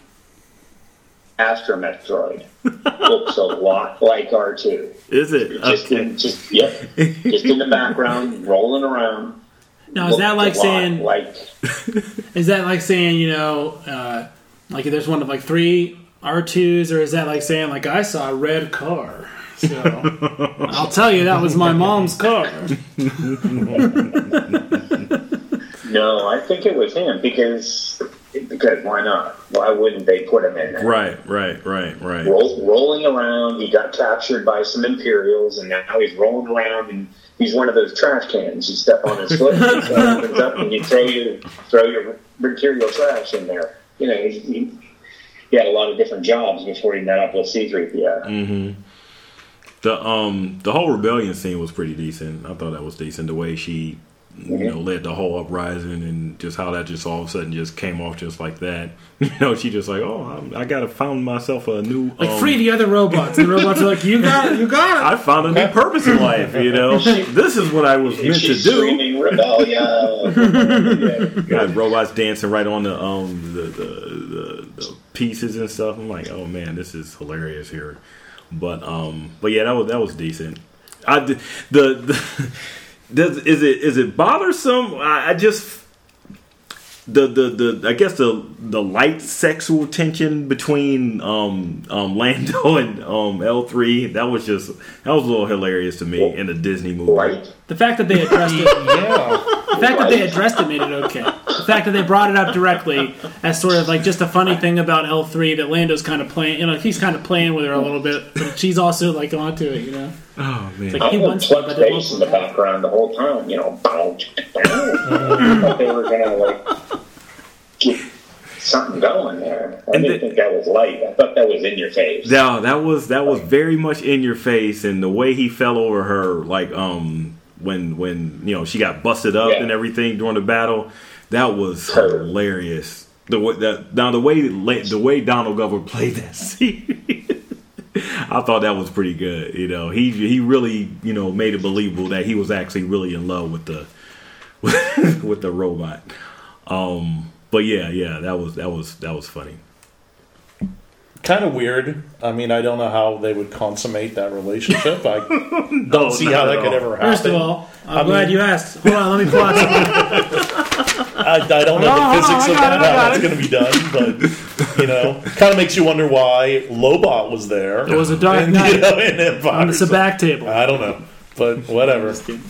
astromech droid. Looks a lot like R two. Is it? Just Okay. in just yep, just in the background, rolling around. Now is that like Looked a lot saying like is that like saying you know uh, like there's one of like three R2s, or is that like saying like I saw a red car? So I'll tell you that was my mom's car. No, I think it was him because because why not? Why wouldn't they put him in there? Right, right, right, right. Roll, rolling around, he got captured by some Imperials, and now he's rolling around and he's one of those trash cans. You step on his foot, and it opens up, and you throw your throw your material trash in there. You know, he, he, he had a lot of different jobs before he met up with C three PO. The um the whole rebellion scene was pretty decent. I thought that was decent. The way she you know led the whole uprising and just how that just all of a sudden just came off just like that. You know, she just like, oh, I'm, I gotta found myself a new Like um, free the other robots, and the robots are like, "You got it, you got I found a new purpose in life. You know, this is what I was And meant to do. screaming rebellion. Got robots dancing right on the um the, the the the pieces and stuff. I'm like, oh man, this is hilarious here. But um, but yeah, that was that was decent. I the, the does is it is it bothersome? I, I just the, the the I guess the the light sexual tension between um um Lando and um L three that was just that was a little hilarious to me in a Disney movie. Right? The fact that they addressed it, Yeah. the fact that they addressed it made it okay. The fact that they brought it up directly as sort of like just a funny thing about L three that Lando's kind of playing, you know, he's kind of playing with her a little bit, but she's also like onto it, you know. Oh man, Like, I He wants to, but bass in the work background the whole time, you know. bow, bow. I thought they were gonna like get something going there. I And didn't the- think that was light. I thought that was in your face. Yeah, that was that was very much in your face, and the way he fell over her, like um when when you know she got busted up Yeah. and everything during the battle, that was hilarious. The way that now the way the way Donald Glover played that scene. I thought that was pretty good. You know, he he really you know made it believable that he was actually really in love with the with the robot. Um, but yeah, yeah, that was that was that was funny. Kind of weird. I mean, I don't know how they would consummate that relationship. I don't see how at that could ever happen. First of all, I'm I glad mean- you asked. Hold on, let me pull out something. I, I don't know Hold on, the hold on, physics of that, it, I how got that's going to be done, but you know, kind of makes you wonder why Lobot was there. It was a dark and, night you know, in Empire. on the So- back table. I don't know, but whatever. Just kidding.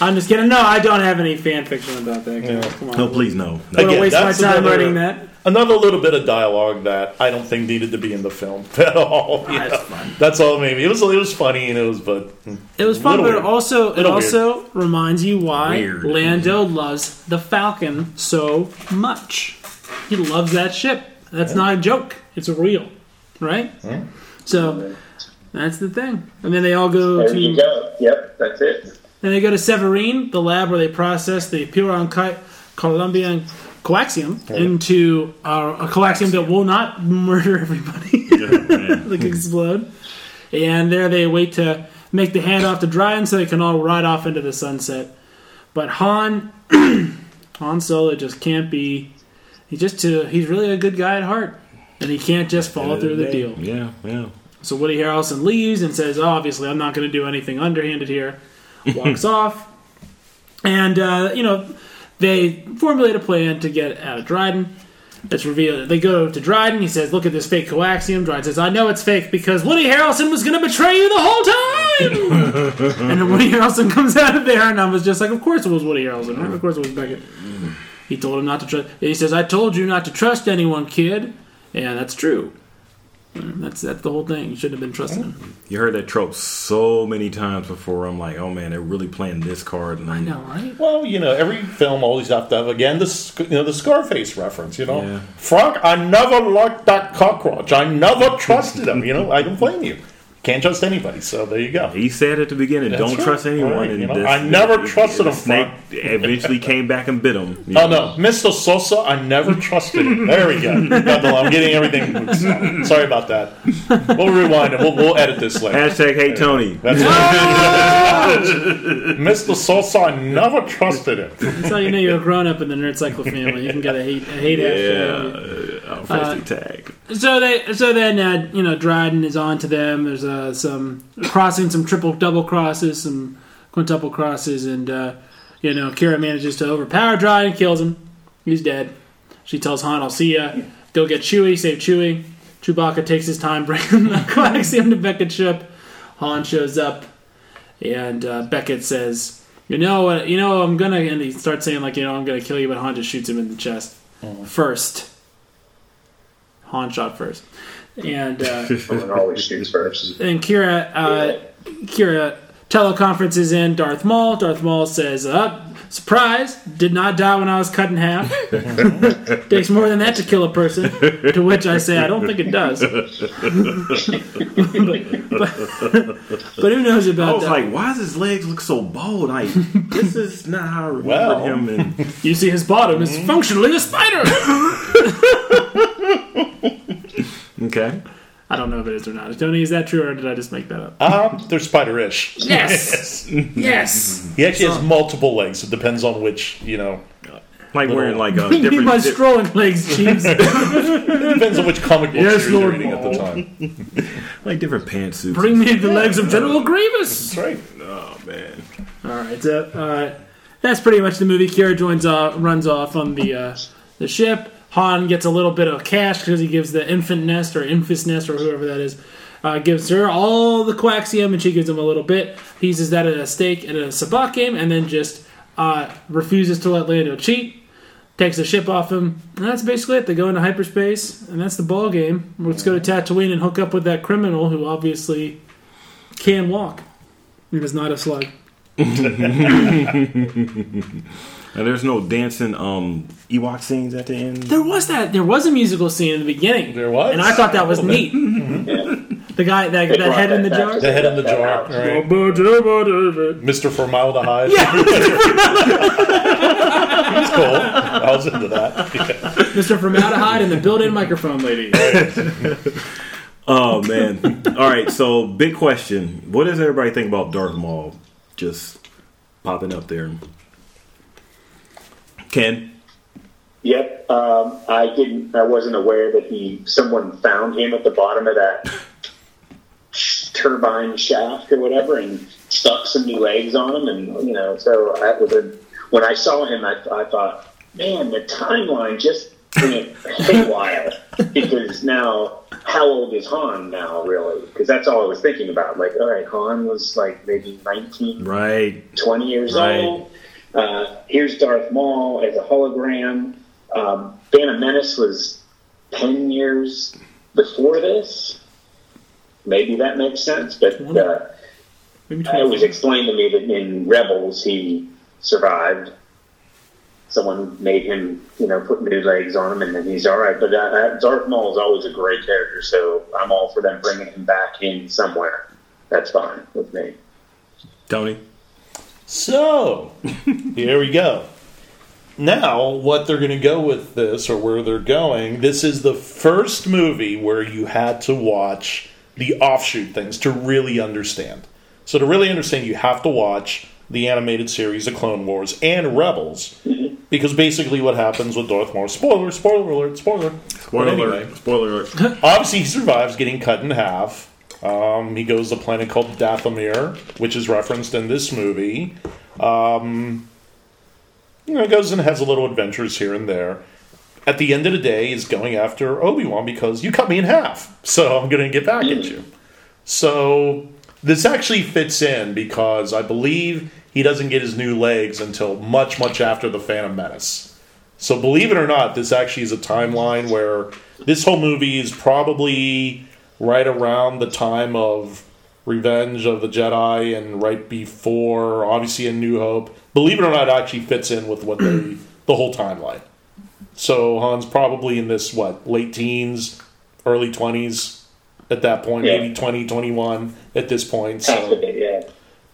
I'm just kidding. No, I don't have any fan fiction about that. Yeah. Come on. No, please no. I don't Again, waste my time another- writing that. Another little bit of dialogue that I don't think needed to be in the film at all. you That's know. fine. That's all. Maybe it was. It was funny, and it was, but It was fun, Little but it also it Little also reminds you why Weird. Lando loves the Falcon so much. He loves that ship. That's not a joke. It's real, right? Yeah. So that's the thing. And then they all go There you to go. Yep, that's it. then they go to Savareen, the lab where they process the pure uncut Colombian coaxium into uh, a coaxium that will not murder everybody. like explode. And there they wait to make the handoff to Dryden so they can all ride off into the sunset. But Han, Han Solo just can't be. He just uh, he's really a good guy at heart, and he can't just follow through the deal. Yeah, yeah. So Woody Harrelson leaves and says, "Obviously, I'm not going to do anything underhanded here." Walks off, and uh, you know they formulate a plan to get out of Dryden. It's revealed. They go to Dryden. He says, "Look at this fake coaxium." Dryden says, "I know it's fake because Woody Harrelson was going to betray you the whole time." and then Woody Harrelson comes out of there, and I was just like, "Of course it was Woody Harrelson. Right? Of course it was Beckett." He told him not to trust. He says, "I told you not to trust anyone, kid." Yeah, that's true. That's that's the whole thing. You shouldn't have been trusting him. You heard that trope so many times before. I'm like, oh man, they're really playing this card. And I know, right? Well, you know, every film always have to have again the you know the Scarface reference. You know, Yeah. Frank, I never liked that cockroach. I never trusted him. You know, I don't blame you. Can't trust anybody. So there you go. He said at the beginning, That's "Don't right. trust anyone." Right, And you know, this- I never the- trusted the him, Snake eventually came back and bit him. Oh know. no, Mr. Sosa, I never trusted him. There we go. I'm getting everything. mixed. Sorry about that. We'll rewind it. We'll, we'll edit this later. Hashtag Hey Tony. That's right. Mr. Sosa, I never trusted him. That's how you know you're a grown up in the Nerd Cycle family. You can get a hate a hate hashtag. Yeah, uh, first tag. So they so then uh, you know Dryden is on to them. There's uh, some crossing, some triple double crosses, some quintuple crosses, and uh, you know Qi'ra manages to overpower Dryden, kills him. He's dead. She tells Han, "I'll see ya." go get Chewie, save Chewie. Chewbacca takes his time bringing the coaxium to Beckett's ship. Han shows up, and uh, Beckett says, "You know what? You know I'm gonna." And he starts saying like, "You know I'm gonna kill you," but Han just shoots him in the chest first. Han shot first, and uh, Someone always shoots first. and Qi'ra, uh, Qi'ra teleconferences in Darth Maul. Darth Maul says, "Up, surprise! Did not die when I was cut in half. Takes more than that to kill a person." To which I say, "I don't think it does." but, but, but who knows I about was that? like, why does his legs look so bold? Like, this is not how I remembered Well. him. And you see, his bottom is functionally a spider. okay, I don't know if it is or not. Tony, is that true, or did I just make that up? Um, they're spider-ish. Yes, yes. He actually has multiple legs. It depends on which, you know, like wearing like a What do you mean different. by di- strolling legs, Jeeves? it depends on which comic book Yes, you're reading at the time. like different pantsuits. Bring me the legs of General Grievous. That's right. Oh man. All right, so uh, that's pretty much the movie. Qi'ra joins off, runs off on the uh, the ship. Han gets a little bit of cash because he gives the infant nest or infus nest or whoever that is. Uh, gives her all the coaxium and she gives him a little bit. He uses that at a stake at a sabacc game and then just uh, refuses to let Lando cheat. Takes the ship off him. And that's basically it. They go into hyperspace and that's the ball game. Let's go to Tatooine and hook up with that criminal who obviously can walk. And is not a slug. And there's no dancing um Ewok scenes at the end. There was that. There was a musical scene in the beginning. There was? and I thought that was neat. The guy, that, that head in the jar. The head in the jar. All right. Mr. Formaldehyde. Yeah, He's cool. I was into that. Mr. Formaldehyde and the built-in microphone lady. Oh man. All right. So big question: What does everybody think about Darth Maul just popping up there? Ken. Yep. Um, I didn't. I wasn't aware that he. Someone found him at the bottom of that turbine shaft or whatever, and stuck some new legs on him, and you know. So that was a. When I saw him, I, I thought, man, the timeline just went haywire. because now, how old is Han now, really? Because that's all I was thinking about. Like, all right, Han was like maybe nineteen. Right. 20 years Right. old. Uh, here's Darth Maul as a hologram. Um, Phantom Menace was 10 years before this. Maybe that makes sense, but uh, Maybe it was explained to me that in Rebels he survived. Someone made him, you know, put new legs on him, and then he's all right. But uh, uh, Darth Maul is always a great character, so I'm all for them bringing him back in somewhere. That's fine with me. Tony. So, here we go. Now, what they're going to go with this, or where they're going, this is the first movie where you had to watch the offshoot things to really understand. So, to really understand, you have to watch the animated series, The Clone Wars, and Rebels, because basically what happens with Darth Maul, spoiler, spoiler alert, spoiler. Spoiler anyway, alert. Spoiler alert. obviously he survives getting cut in half. Um, he goes to a planet called Dathomir, which is referenced in this movie. Um, you know, goes and has a little adventures here and there. At the end of the day, he's going after Obi Wan because you cut me in half, so I'm going to get back at you. So this actually fits in because I believe he doesn't get his new legs until much, much after the Phantom Menace. So believe it or not, this actually is a timeline where this whole movie is probably right around the time of Revenge of the Jedi and right before, obviously, A New Hope. Believe it or not, it actually fits in with what they the whole timeline. So Han's probably in this what late teens, early twenties at that point, Yeah. maybe 20, 21 at this point. So yeah.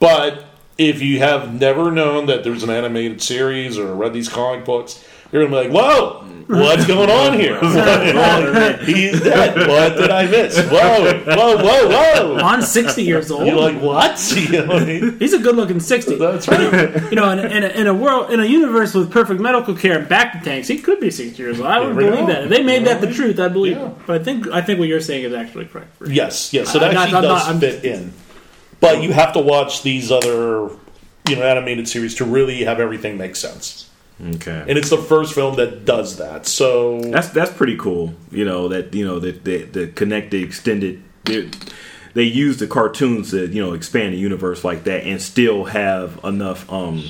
but if you have never known that there's an animated series or read these comic books, you're gonna be like, "Whoa, what's going on here? He's dead. What did I miss? Whoa, whoa, whoa, whoa!" Han's 60 years old. You're like, "What?" You know what I mean? He's a good-looking 60. That's right. You know, in, in, a, in a world, in a universe with perfect medical care and bacta tanks, he could be 60 years old. I would Never believe know. that. If they made that the truth, I believe Yeah. But I think I think what you're saying is actually correct. Yes, yes. So that I'm not- actually I'm not- does I'm- fit in, but you have to watch these other, you know, animated series to really have everything make sense. Okay. and it's the first film that does that. So That's that's pretty cool. You know that you know that the, the connect the extended. They, use the cartoons to you know expand the universe like that and still have enough um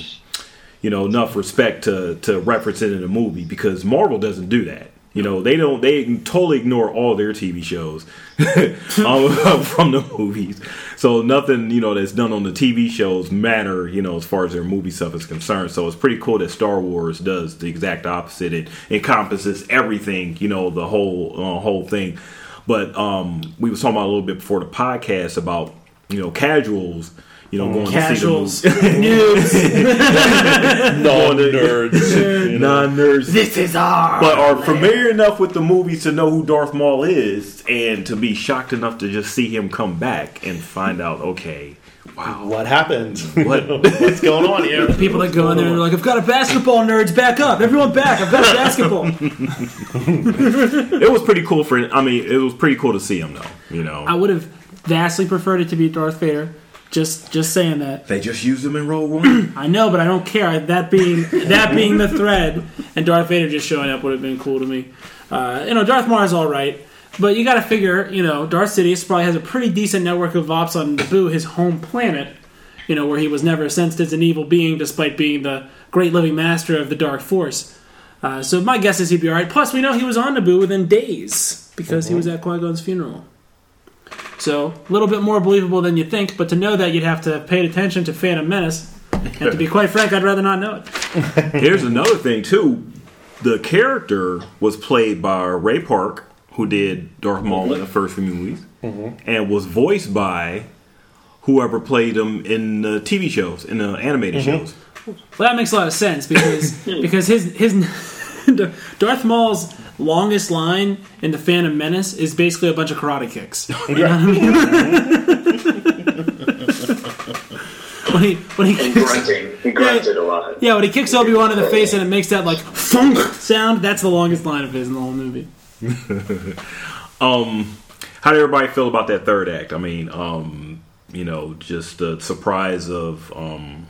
you know enough respect to to reference it in a movie because Marvel doesn't do that. You know they don't they totally ignore all their TV shows from the movies. So nothing you know that's done on the TV shows matter you know as far as their movie stuff is concerned. So it's pretty cool that Star Wars does the exact opposite. It encompasses everything you know the whole uh, whole thing. But um, we was talking about a little bit before the podcast about you know casuals. You know, going Casuals, to see the noobs. non nerds. you know. non-nerds. this is our. but are familiar enough with the movies to know who Darth Maul is and to be shocked enough to just see him come back and find out, okay, wow, What happened? What- What's going on here? People that go in there and they're like, I've got a basketball, nerds, back up. Everyone back, I've got a basketball. it was pretty cool for. I mean, it was pretty cool to see him though. You know, I would have vastly preferred it to be Darth Vader. Just just saying that. they just used him in Rogue One. I know, but I don't care. That being that being the thread, and Darth Vader just showing up would have been cool to me. Uh, you know, Darth Maul is all right, but you got to figure, you know, Darth Sidious probably has a pretty decent network of ops on Naboo, his home planet. You know, where he was never sensed as an evil being, despite being the great living master of the Dark Force. Uh, so my guess is he'd be all right. Plus, we know he was on Naboo within days because he was at Qui Gon's funeral. So a little bit more believable than you think, but to know that you'd have to have paid attention to Phantom Menace. And to be quite frank, I'd rather not know it. Here's another thing too. The character was played by Ray Park, who did Darth Maul in the first few movies, mm-hmm. and was voiced by whoever played him in the TV shows, in the animated mm-hmm. shows. Well, that makes a lot of sense because because his his Darth Maul's longest line in the Phantom Menace is basically a bunch of karate kicks. You know what I mean? when he when he And kicks, grunting. He grunted a lot. yeah when he kicks Obi Wan in the face and it makes that like funk sound, that's the longest line of his in the whole movie. Um, how did everybody feel about that third act? I mean, um, you know, just the surprise of, um,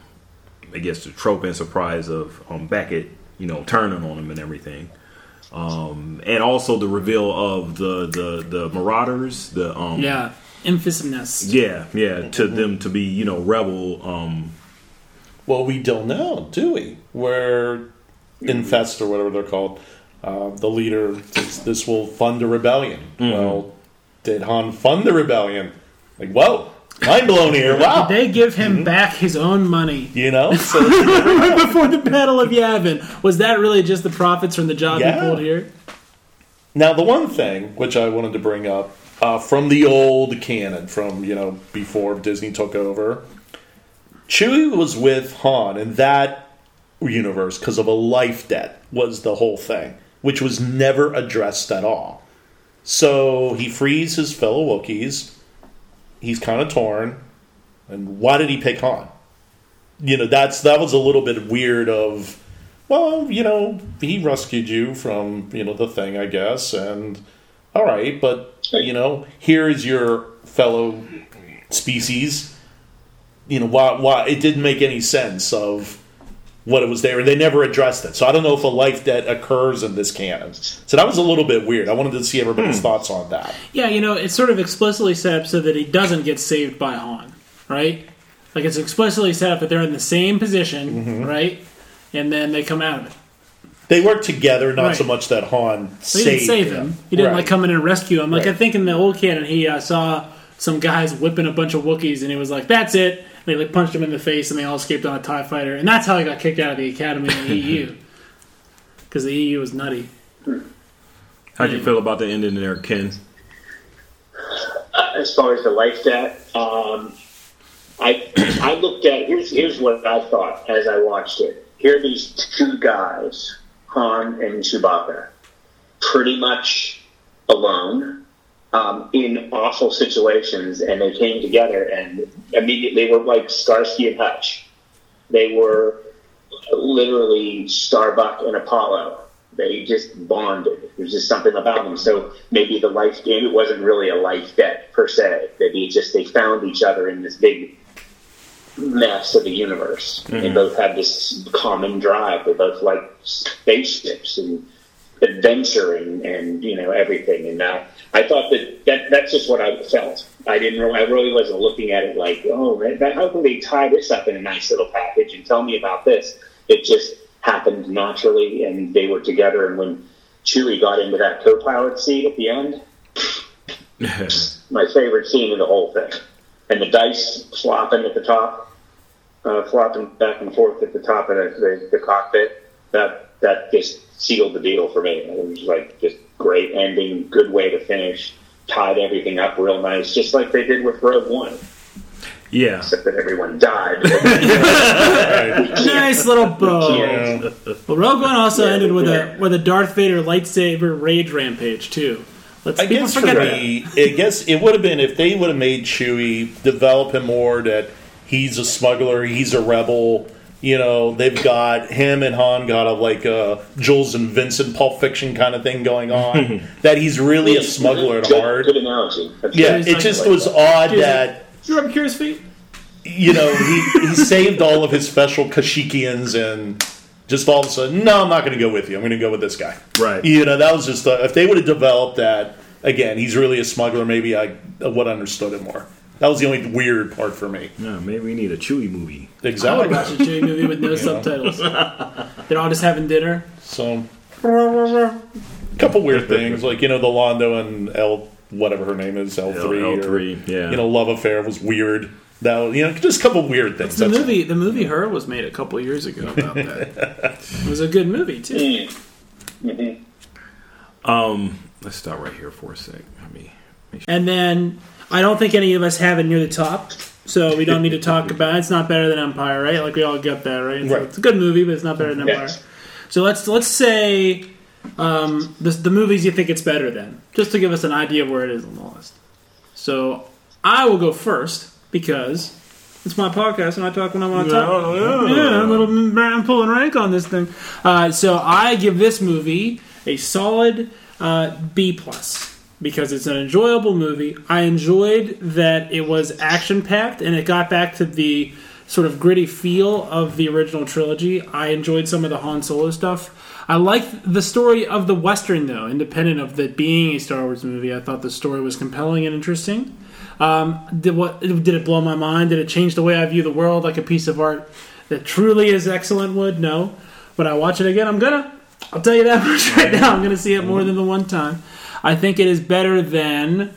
I guess, the trope and surprise of um, Beckett, you know, turning on him and everything, um, and also the reveal of the the the Marauders, the um, Yeah, infamousness. yeah, yeah, to them to be you know rebel. Um, Well, we don't know, do we? Where Infest or whatever they're called, uh, the leader, says this will fund a rebellion. Well, did Han fund the rebellion? Like, whoa, mind blown here. Wow. They give him back his own money You know? So, before the Battle of Yavin. Was that really just the profits from the job Yeah. he pulled here? now, the one thing which I wanted to bring up uh, from the old canon, from, you know, before Disney took over, Chewie was with Han in that universe because of a life debt, was the whole thing, which was never addressed at all. So he frees his fellow Wookiees. He's kind of torn. And why did he pick Han? You know, that's that was a little bit weird of well, you know, he rescued you from, you know, the thing, I guess, and all right, but you know, here is your fellow species. You know, why why it didn't make any sense of what it was there, and they never addressed it. So I don't know if a life debt occurs in this canon. So that was a little bit weird. I wanted to see everybody's thoughts on that. Yeah, you know, it's sort of explicitly set up so that he doesn't get saved by Han, right? Like it's explicitly set up that they're in the same position, Mm-hmm. right? And then they come out of it. They work together, not Right. so much that Han He saved didn't save him. He didn't Right. like come in and rescue him. Like I think in the old canon, he uh, saw some guys whipping a bunch of Wookiees, and he was like, "That's it." And they like punched him in the face, and they all escaped on a Tie Fighter, and that's how he got kicked out of the academy in the EU. Because the EU was nutty. how'd you feel about the ending there, Ken? Uh, as far as the life debt, um, I I looked at here's here's what I thought as I watched it. Here are these two guys, Han and Chewbacca, pretty much alone um, in awful situations, and they came together and immediately were like Starsky and Hutch. They were literally Starbuck and Apollo. They just bonded. There's just something about them. So maybe the life game, it wasn't really a life debt per se. Maybe it just they found each other in this big mess of the universe. They both have this common drive. They both like spaceships and adventure and, and you know everything. And uh, I thought that, that that's just what I felt. I didn't. Really, I really wasn't looking at it like, oh, that, how can they tie this up in a nice little package and tell me about this? It just happened naturally, and they were together. And when Chewie got into that co-pilot seat at the end, my favorite scene in the whole thing. And the dice flopping at the top, uh, flopping back and forth at the top of the, the, the cockpit. That that just sealed the deal for me. It was like just great ending, good way to finish. Tied everything up real nice, just like they did with Rogue One, Yeah. except that everyone died. Nice little bow. Yeah. Well, Rogue One also Yeah, ended with yeah. a with a Darth Vader lightsaber rage rampage too. Let's I people guess for forget that. me, I guess it would have been if they would have made Chewie develop him more that he's a smuggler, he's a rebel. You know, they've got him and Han got a like a Jules and Vincent Pulp Fiction kind of thing going on. that he's really a smuggler at good, heart. Good analogy. That's Yeah, it just was odd Cheers. that You rub Curious Feet? you know he, he saved all of his special Kashyyykians and just all of a sudden, no, I'm not going to go with you. I'm going to go with this guy. Right. You know, that was just uh, if they would have developed that again. He's really a smuggler. Maybe I would have understood it more. That was the only weird part for me. Yeah, maybe we need a Chewie movie. I would Exactly. watch a Chewie movie with no subtitles. They're all just having dinner. So, a couple weird things like you know the Lando and L whatever her name is L three L- L3, yeah. you know love affair was weird. That was, you know just a couple weird things. The That's- movie, the movie Her was made a couple years ago about that. it was a good movie too. Um, let's stop right here for a sec. Let me. Make sure. And then I don't think any of us have it near the top, so we don't need to talk about. it. It's not better than Empire, right? Like we all get that, right? So Right. It's a good movie, but it's not better than Empire. Yes. So let's let's say um, the, the movies you think it's better than, just to give us an idea of where it is on the list. So I will go first because it's my podcast and I talk when I want to talk. Yeah, I'm, a little, I'm pulling rank on this thing. Uh, so I give this movie a solid uh, B plus because it's an enjoyable movie. I enjoyed that it was action packed and it got back to the sort of gritty feel of the original trilogy. I enjoyed some of the Han Solo stuff. I liked the story of the Western, though, independent of it being a Star Wars movie. I thought the story was compelling and interesting. Um, did what did it blow my mind? Did it change the way I view the world like a piece of art that truly is excellent? Would no. but I watch it again? I'm gonna. I'll tell you that much right now. I'm gonna see it more than the one time. I think it is better than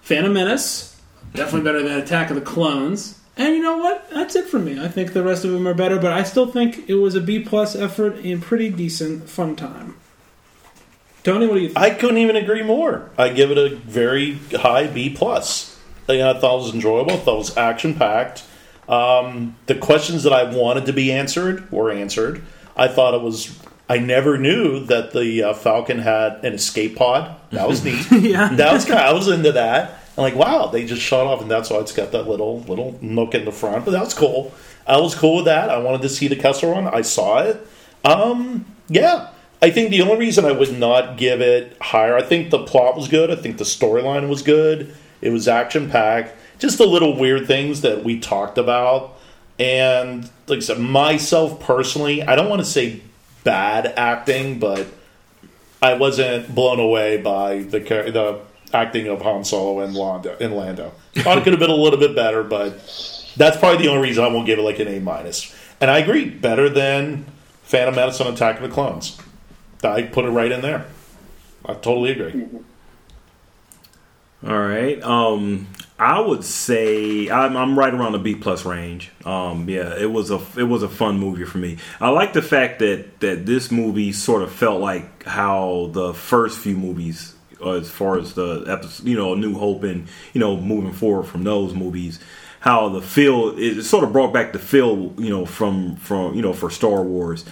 Phantom Menace. Definitely better than Attack of the Clones. And you know what? That's it for me. I think the rest of them are better, but I still think it was a B plus effort and pretty decent fun time. Tony, what do you think? I couldn't even agree more. I give it a very high B plus. I thought it was enjoyable. I thought it was action packed. Um, the questions that I wanted to be answered were answered. I thought it was. I never knew that the uh, Falcon had an escape pod. That was neat. yeah. that was kind. Of, I was into that. I'm like, wow, they just shot off, and that's why it's got that little little nook in the front. But that was cool. I was cool with that. I wanted to see the Kessel Run. I saw it. Um, yeah, I think the only reason I would not give it higher, I think the plot was good. I think the storyline was good. It was action packed. Just the little weird things that we talked about. And like I said, myself personally, I don't want to say bad acting, but I wasn't blown away by the the acting of Han Solo and Lando. In Lando, thought it could have been a little bit better, but that's probably the only reason I won't give it like an A minus. And I agree, better than Phantom Menace and Attack of the Clones. I put it right in there. I totally agree. All right. Um, I would say I'm, I'm right around the B plus range. Um, yeah, it was a it was a fun movie for me. I like the fact that that this movie sort of felt like how the first few movies, uh, as far as the episode, you know, New Hope and you know moving forward from those movies, how the feel it sort of brought back the feel, you know, from from you know for Star Wars.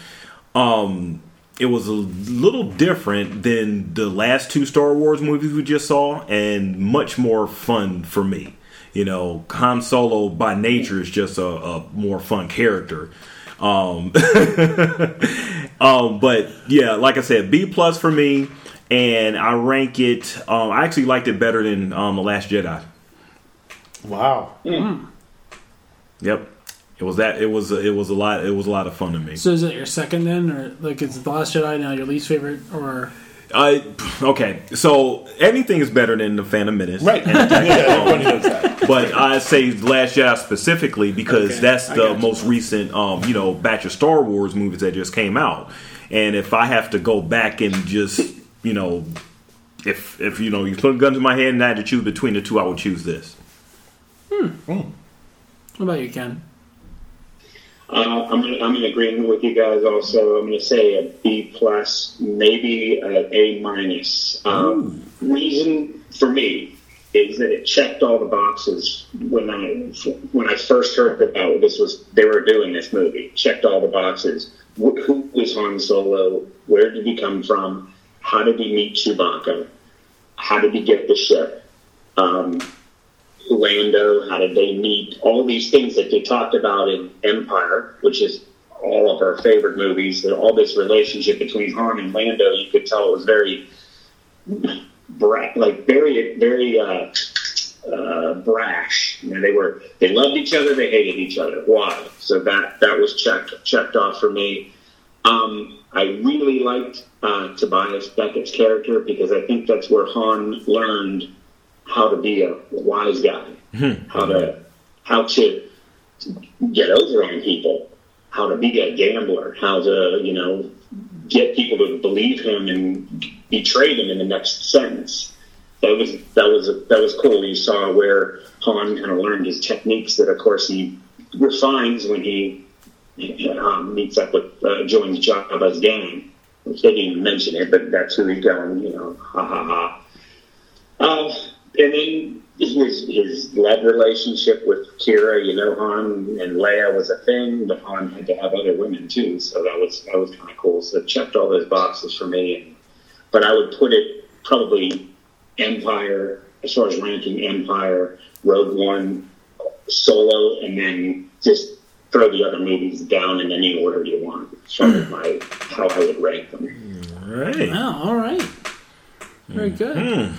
Um, it was a little different than the last two Star Wars movies we just saw, and much more fun for me. You know, Han Solo by nature is just a, a more fun character. Um, um, but yeah, like I said, B plus for me, and I rank it. Um, I actually liked it better than um, the Last Jedi. Wow. Yep. It was that. It was. It was a lot. It was a lot of fun to me. So is it your second then, or like is the Last Jedi now your least favorite, or I okay. So anything is better than the Phantom Menace, Right. yeah, everybody knows that. But I say Last Jedi specifically because Okay, that's the got you. most recent, um, you know, batch of Star Wars movies that just came out. And if I have to go back and just, you know, if if you know you put a gun to my head and I had to choose between the two, I would choose this. Hmm. What about you, Ken? Uh, I'm in, I'm in agreement with you guys. Also, I'm going to say a B plus, maybe a A minus. Um, reason for me is that it checked all the boxes when I when I first heard about this was they were doing this movie. Checked all the boxes. Wh- Who was Han Solo? Where did he come from? How did he meet Chewbacca? How did he get the ship? Um, Lando, how did they meet? All these things that they talked about in Empire, which is all of our favorite movies. that All this relationship between Han and Lando, you could tell it was very, like very, very uh, uh, brash. You know, they were they loved each other, they hated each other. Why? So that that was checked checked off for me. Um, I really liked uh, Tobias Beckett's character because I think that's where Han learned how to be a wise guy, how to how to get over on people, how to be a gambler, how to you know get people to believe him and betray them in the next sentence. That was that was that was cool. You saw where Han kind of learned his techniques that, of course, he refines when he um, meets up with uh, joins Jabba's gang. Which they didn't even mention it, but that's who he's going. You know, ha ha ha. Uh, and then his his love relationship with Qi'ra, you know, Han and Leia was a thing, but Han had to have other women too, so that was that was kind of cool. So it checked all those boxes for me. And, but I would put it probably Empire as far as ranking Empire, Rogue One, Solo, and then just throw the other movies down in any order you want. as far as my how I would rank them. All right. Oh, all right. Very hmm. good.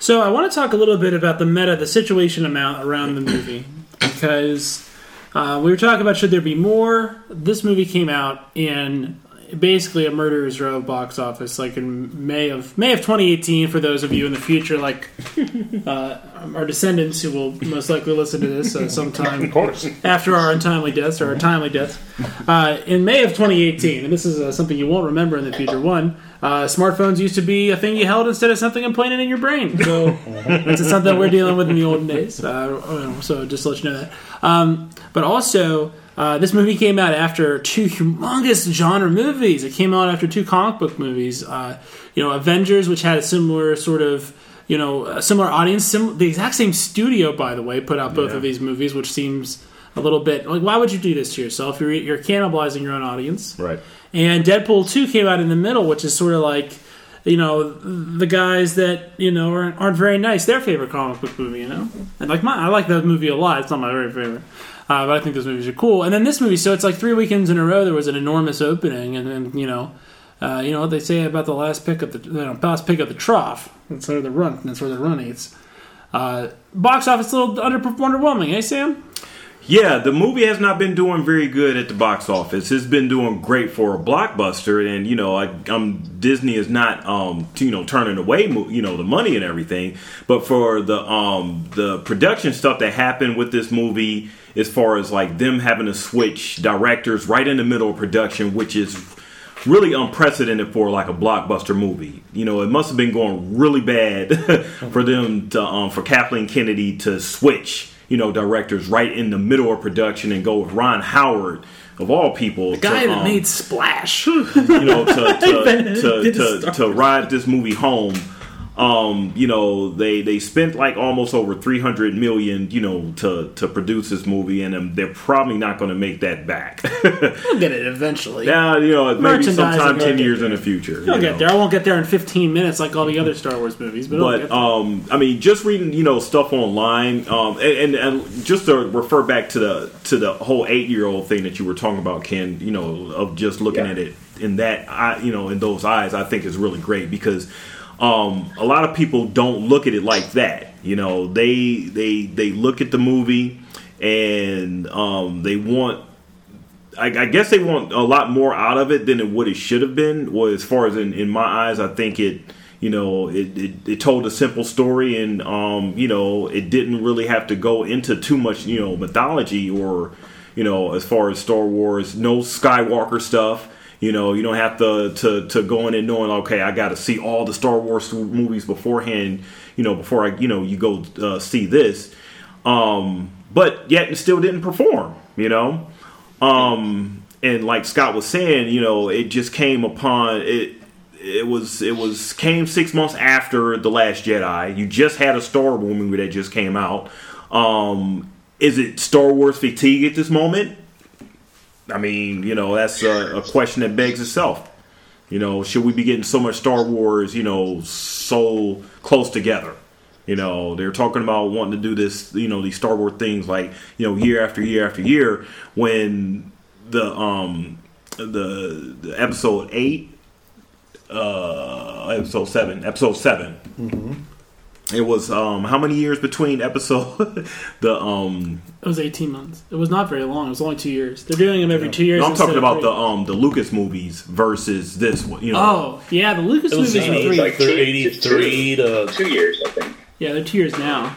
So I want to talk a little bit about the meta, the situation amount around the movie, because uh, we were talking about should there be more. This movie came out in basically a murderer's row box office, like in May of May of 2018. For those of you in the future, like uh, our descendants who will most likely listen to this uh, sometime Of course. after our untimely deaths or our timely deaths. Uh, in May of 2018, and this is uh, something you won't remember in the future. One, uh, smartphones used to be a thing you held instead of something implanted in your brain. So it's something we're dealing with in the olden days. Uh, so just to let you know that. Um, but also, uh, this movie came out after two humongous genre movies. It came out after two comic book movies. Uh, you know, Avengers, which had a similar sort of you know, a similar audience. Sim- the exact same studio, by the way, put out both of these movies, which seems a little bit like why would you do this to yourself? You're you're cannibalizing your own audience. Right. And Deadpool two came out in the middle, which is sort of like you know the guys that you know aren't, aren't very nice. Their favorite comic book movie, you know, and like my I like that movie a lot. It's not my very favorite. Uh, but I think those movies are cool. And then this movie, so it's like three weekends in a row. There was an enormous opening, and then you know, uh, you know what they say about the last pick of the you know, last pick of the trough. That's where the run. That's where the run eats. Uh, box office a little under underwhelming, eh, Sam? Yeah, the movie has not been doing very good at the box office. It's been doing great for a blockbuster, and you know, I, um, Disney is not, um, you know, turning away, you know, the money and everything. But for the um, the production stuff that happened with this movie, as far as like them having to switch directors right in the middle of production, which is really unprecedented for like a blockbuster movie. You know, it must have been going really bad for them to um, for Kathleen Kennedy to switch, you know, directors right in the middle of production and go with Ron Howard of all people, the Guy to, that um, made Splash. you know, to to, to, to, to ride this movie home. Um, you know, they they spent like almost over three hundred million, you know, to to produce this movie, and um, they're probably not going to make that back. We'll get it eventually. Yeah, you know, maybe sometime ten years there. in the future. I'll you get know. there. I won't get there in 15 minutes like all the other Star Wars movies, but, But um, I mean, just reading you know stuff online, um, and, and, and just to refer back to the to the whole eight year old thing that you were talking about, Ken. You know, of just looking Yeah. at it in that eye, you know, in those eyes, I think is really great because um, a lot of people don't look at it like that. You know, they they they look at the movie and um, they want. I, I guess they want a lot more out of it than it what it should have been. Well, as far as in, in my eyes, I think it you know it, it, it told a simple story and um, you know it didn't really have to go into too much you know mythology or you know as far as star wars no skywalker stuff you know you don't have to to, to go in and knowing okay i got to see all the star wars movies beforehand you know before i you know you go uh, see this um, but yet it still didn't perform you know um, and like scott was saying you know it just came upon it it was it was came six months after the Last Jedi. You just had a Star Wars movie that just came out. Um, is it Star Wars fatigue at this moment? I mean, you know, that's a, a, question that begs itself. You know, should we be getting so much Star Wars, you know, so close together? You know, they're talking about wanting to do this, you know, these Star Wars things like, you know, year after year after year when the um the, the episode 8 uh, episode seven. Episode 7 mm-hmm. It was um, how many years between episode the um it was 18 months. It was not very long. It was only 2 years. They're doing them every yeah. 2 years. No, I'm talking about the um the Lucas movies versus this one, you know. Oh, yeah, the Lucas movies are 3 like 83 to 2 years, I think. Yeah, they're 2 years now.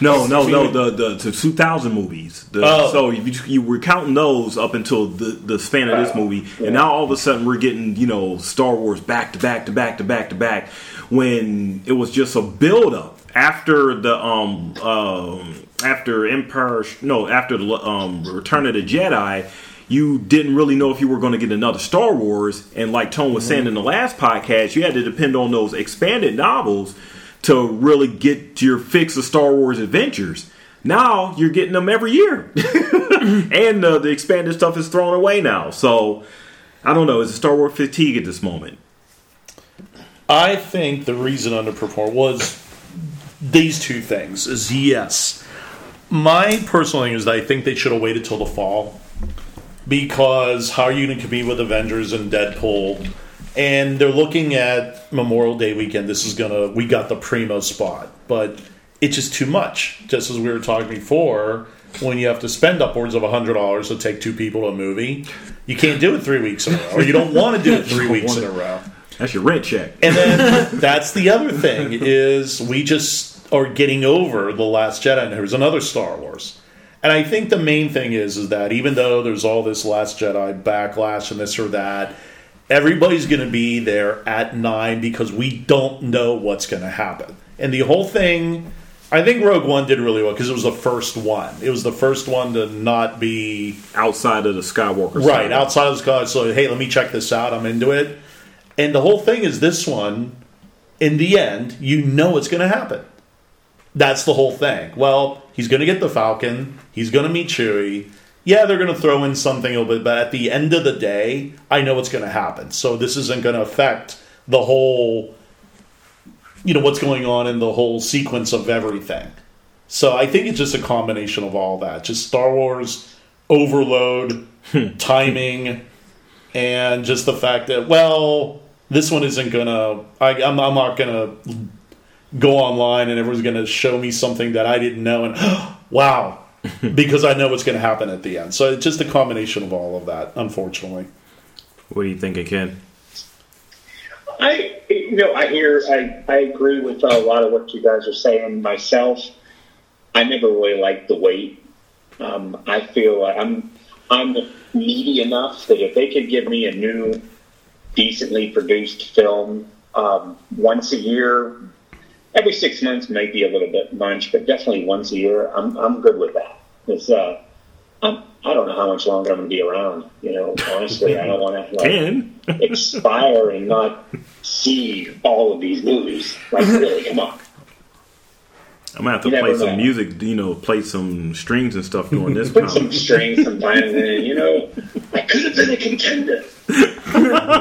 No, no, no. The the, the 2000 movies. The, oh. So you, you were counting those up until the the span of this movie, yeah. and now all of a sudden we're getting you know Star Wars back to back to back to back to back, when it was just a build up after the um um after Empire no after the um Return of the Jedi. You didn't really know if you were going to get another Star Wars, and like Tone was mm-hmm. saying in the last podcast, you had to depend on those expanded novels to really get your fix of Star Wars adventures. Now you're getting them every year, and uh, the expanded stuff is thrown away now. So I don't know. Is it Star Wars fatigue at this moment? I think the reason underperformed was these two things. Is yes, my personal thing is that I think they should have waited till the fall because how are you going to compete with Avengers and Deadpool? and they're looking at Memorial Day weekend. This is gonna we got the primo spot, but it's just too much. Just as we were talking before, when you have to spend upwards of hundred dollars to take two people to a movie, you can't do it three weeks in a row, or you don't want to do it three weeks in a row. That's your rent check. And then that's the other thing is we just are getting over the Last Jedi, and there's another Star Wars. And I think the main thing is is that even though there's all this Last Jedi backlash and this or that, everybody's going to be there at nine because we don't know what's going to happen. And the whole thing, I think Rogue One did really well because it was the first one. It was the first one to not be outside of the Skywalker, right? Side. Outside of the Skywalker. So hey, let me check this out. I'm into it. And the whole thing is this one. In the end, you know it's going to happen. That's the whole thing. Well, he's going to get the Falcon. He's going to meet Chewie yeah, they're going to throw in something a little bit, but at the end of the day, I know what's going to happen. So this isn't going to affect the whole, you know, what's going on in the whole sequence of everything. So I think it's just a combination of all that. Just Star Wars overload, hmm. timing, and just the fact that, well, this one isn't going to, I'm, I'm not going to go online and everyone's going to show me something that I didn't know. And wow, because I know what's going to happen at the end. So it's just a combination of all of that, unfortunately. What do you think, Ken? I, you know, I hear, I, I agree with a lot of what you guys are saying. Myself, I never really liked the wait. Um, I feel like I'm, I'm needy enough that if they could give me a new, decently produced film um, once a year, every six months may be a little bit much, but definitely once a year, I'm I'm good with that. It's uh, I'm, I don't know how much longer I'm going to be around. You know, honestly, I don't want to like expire and not see all of these movies. Like, really, come on. I'm gonna have to you play some know. music, you know, play some strings and stuff during this. Put some strings sometimes, and you know, I could have been a contender.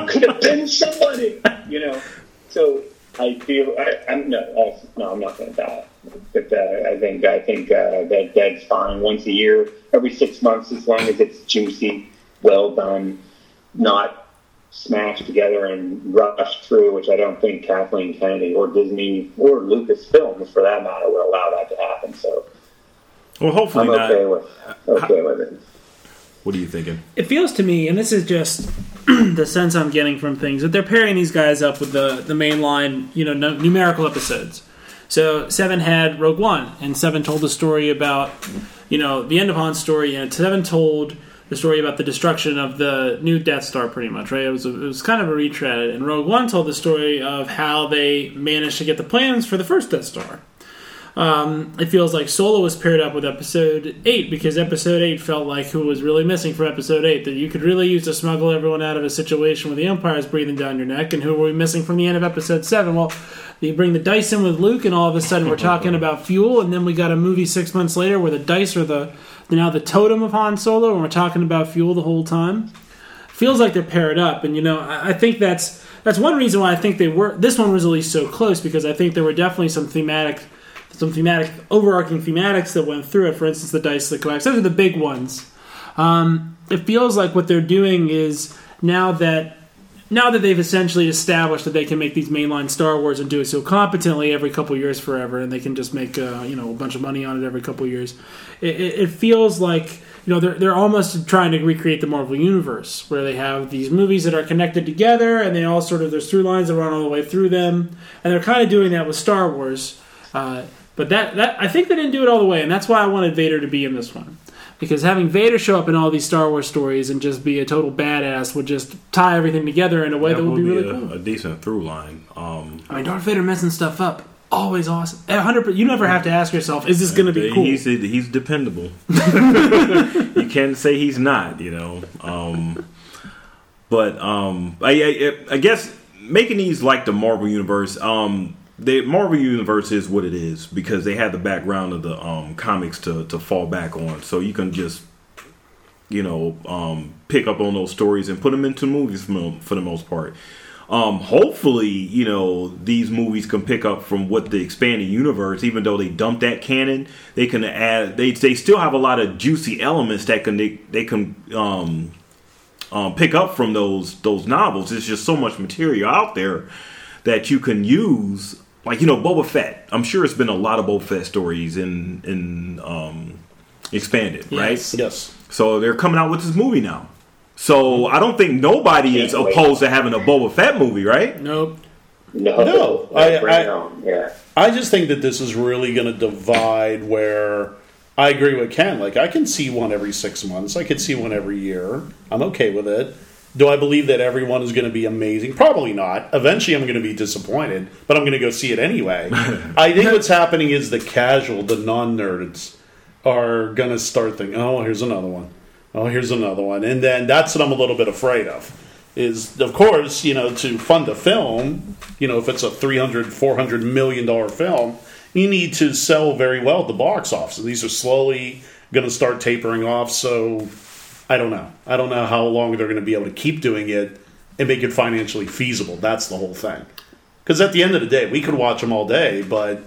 Could have been somebody, you know. So I feel I, am no, uh, no, I'm not going to die. But uh, I think I think uh, that that's fine. Once a year, every six months, as long as it's juicy, well done, not smashed together and rushed through, which I don't think Kathleen Kennedy or Disney or Lucasfilms, for that matter, will allow that to happen. So Well, hopefully I'm not. okay with okay with it. What are you thinking? it feels to me, and this is just the sense I'm getting from things, that they're pairing these guys up with the the mainline, you know, nu- numerical episodes. So Seven had Rogue One, and Seven told the story about, you know, the end of Han's story, and Seven told the story about the destruction of the new Death Star, pretty much, right? It was a, it was kind of a retread, and Rogue One told the story of how they managed to get the plans for the first Death Star. Um, it feels like Solo was paired up with Episode Eight because Episode Eight felt like who was really missing from Episode Eight that you could really use to smuggle everyone out of a situation where the Empire is breathing down your neck, and who were we missing from the end of Episode Seven? Well, you bring the dice in with Luke, and all of a sudden we're talking about fuel, and then we got a movie six months later where the dice are the now the totem of Han Solo, and we're talking about fuel the whole time. Feels like they're paired up, and you know I, I think that's that's one reason why I think they were. This one was at least so close because I think there were definitely some thematic some thematic overarching thematics that went through it. For instance, the dice that collapse. Those are the big ones. Um, it feels like what they're doing is now that now that they've essentially established that they can make these mainline Star Wars and do it so competently every couple years forever, and they can just make uh, you know a bunch of money on it every couple years. It, it, it feels like you know they're they're almost trying to recreate the Marvel universe, where they have these movies that are connected together, and they all sort of there's through lines that run all the way through them, and they're kind of doing that with Star Wars. Uh, but that, that I think they didn't do it all the way, and that's why I wanted Vader to be in this one. Because having Vader show up in all these Star Wars stories and just be a total badass would just tie everything together in a way that, would be really a, cool. a decent through line. Um, I mean, Darth Vader messing stuff up, always awesome. A hundred. You never have to ask yourself, "Is this going to be cool?" He's he's dependable. you can't say he's not. You know. Um, but um, I, I I guess making these like the Marvel universe. Um, the Marvel universe is what it is because they have the background of the um, comics to to fall back on. So you can just you know um, pick up on those stories and put them into movies for, the- for the most part. Um, hopefully, you know these movies can pick up from what the expanded universe. Even though they dumped that canon, they can add. They they still have a lot of juicy elements that can they, they can um, um, pick up from those those novels. There's just so much material out there that you can use. Like you know, Boba Fett. I'm sure it's been a lot of Boba Fett stories in in um, expanded, Yes. right? Yes. So they're coming out with this movie now. So I don't think nobody is Can't wait. opposed to having a Boba Fett movie, right? Nope. No, No, I- I- Yeah. I just think that this is really going to divide where I agree with Ken. Like, I can see one every six months. I could see one every year. I'm okay with it. Do I believe that everyone is going to be amazing? Probably not. Eventually, I'm going to be disappointed, but I'm going to go see it anyway. I think what's happening is the casual, the non nerds, are going to start thinking, oh, here's another one. Oh, here's another one. And then that's what I'm a little bit afraid of. Is, of course, you know, to fund a film, you know, if it's a 300, 400 million dollar film, you need to sell very well at the box office. These are slowly going to start tapering off. So I don't know. I don't know how long they're going to be able to keep doing it and make it financially feasible. That's the whole thing. Because at the end of the day, we could watch them all day, but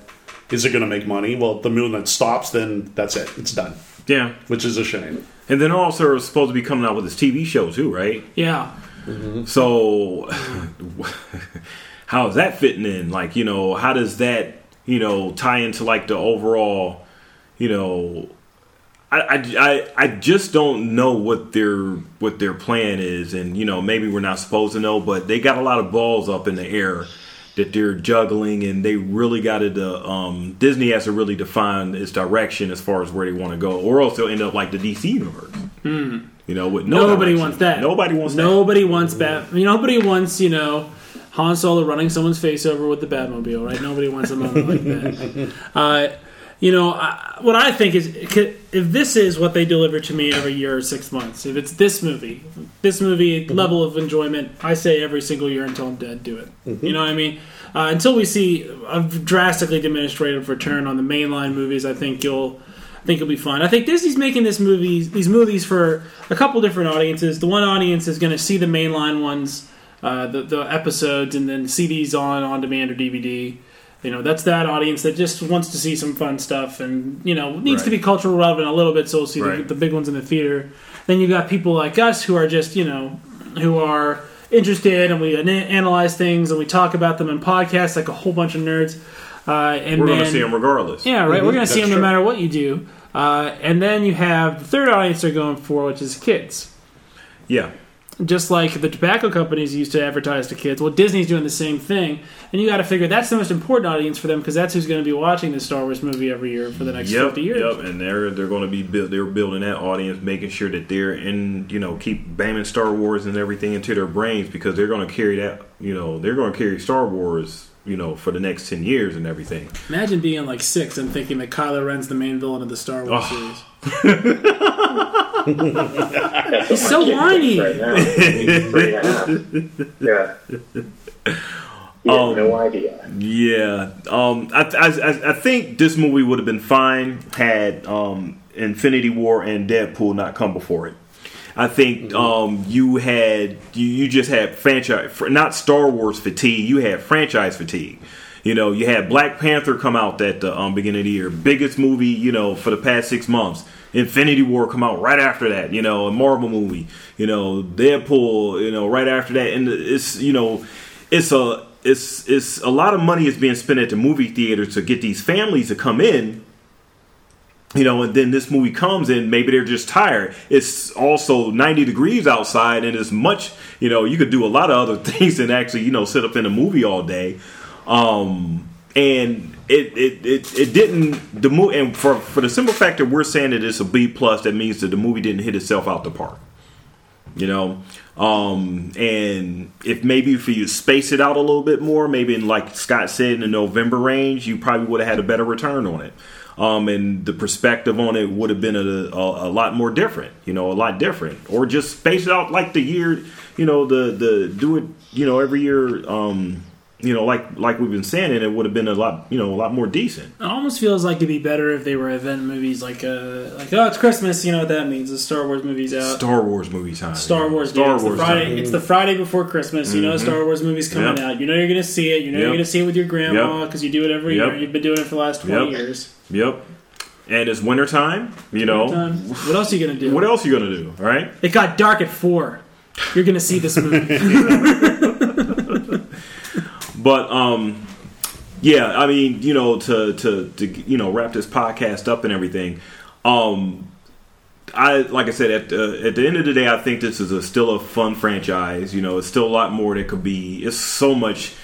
is it going to make money? Well, the moon that stops, then that's it. It's done, Yeah. which is a shame. And then also supposed to be coming out with this TV show too, right? Yeah. Mm-hmm. So how is that fitting in? Like, you know, how does that, you know, tie into like the overall, you know, I, I, I, I just don't know what their what their plan is, and you know maybe we're not supposed to know, but they got a lot of balls up in the air that they're juggling, and they really got to. Um, Disney has to really define its direction as far as where they want to go, or else they'll end up like the DC universe. You know, with no Nobody direction. wants that. Nobody wants that. Nobody wants Bat. Nobody wants you know Han Solo running someone's face over with the Batmobile, right? Nobody wants a moment like that. Uh, you know, I, what I think is if this is what they deliver to me every year or six months, if it's this movie, this movie level of enjoyment, I say every single year until I'm dead, do it. You know what I mean? Uh, until we see a drastically diminished rate of return on the mainline movies, I think you'll. I think it'll be fun. I think Disney's making this movies, these movies for a couple different audiences. The one audience is going to see the mainline ones, uh, the the episodes, and then see these on on demand or DVD. You know, that's that audience that just wants to see some fun stuff, and you know needs to be cultural relevant a little bit, so we'll see the, Right. the big ones in the theater. Then you've got people like us who are just you know who are interested, and we ana- analyze things and we talk about them in podcasts like a whole bunch of nerds. Uh, and We're going to see them regardless. yeah, right. We're going to see them no true. matter what you do. Uh, and then you have the third audience they're going for, which is kids. Yeah. Just like the tobacco companies used to advertise to kids, well, Disney's doing the same thing, and you got to figure that's the most important audience for them because that's who's going to be watching the Star Wars movie every year for the next Yep, fifty years. yep, and they're they're going to be build, they're building that audience, making sure that they're in, you know, keep bamming Star Wars and everything into their brains because they're going to carry that, you know, they're going to carry Star Wars, you know, for the next ten years and everything. Imagine being like six and thinking that Kylo Ren's the main villain of the Star Wars Oh. series. He's so whiny. Right now. He's three and a half. Yeah. You have Um, no idea. Yeah, um, I, I, I- I think this movie would have been fine had um, Infinity War and Deadpool not come before it. I think um, you had you, you just had franchise not Star Wars fatigue. You had franchise fatigue. You know, you had Black Panther come out at the um, beginning of the year, biggest movie you know for the past six months. Infinity War come out right after that. You know, a Marvel movie. You know, Deadpool. You know, right after that, and it's you know, it's a it's it's a lot of money is being spent at the movie theater to get these families to come in you know, and then this movie comes and maybe they're just tired. It's also 90 degrees outside and it's much, you know, you could do a lot of other things than actually, you know, sit up in a movie all day. Um, and it, it, it, it didn't the movie and for for the simple fact that we're saying that it's a B plus that means that the movie didn't hit itself out the park you know um and if maybe if you space it out a little bit more maybe in like scott said in the november range you probably would have had a better return on it um and the perspective on it would have been a, a, a lot more different you know a lot different. Or just space it out like the year you know the the do it you know every year um you know like like we've been saying and it would have been a lot you know a lot more decent It almost feels like it'd be better if they were event movies, like uh, like oh, it's Christmas. You know what that means? The Star Wars movie's out. star wars movie time Star Wars, star yeah, it's wars the Friday. time. It's the Friday before Christmas. You know, Star Wars movie's coming Yep. out. You know, you're gonna see it. You know, you're gonna see it with your grandma Yep. because you do it every Yep. year. You've been doing it for the last twenty Yep. years. yep and it's wintertime you know Um, what else are you gonna do? what else are you gonna do right It got dark at four. You're gonna see this movie. But um, yeah, I mean, you know, to to to you know wrap this podcast up and everything. Um, I like I said at the, at the end of the day, I think this is a, still a fun franchise. You know, it's still a lot more that could be. It's so much.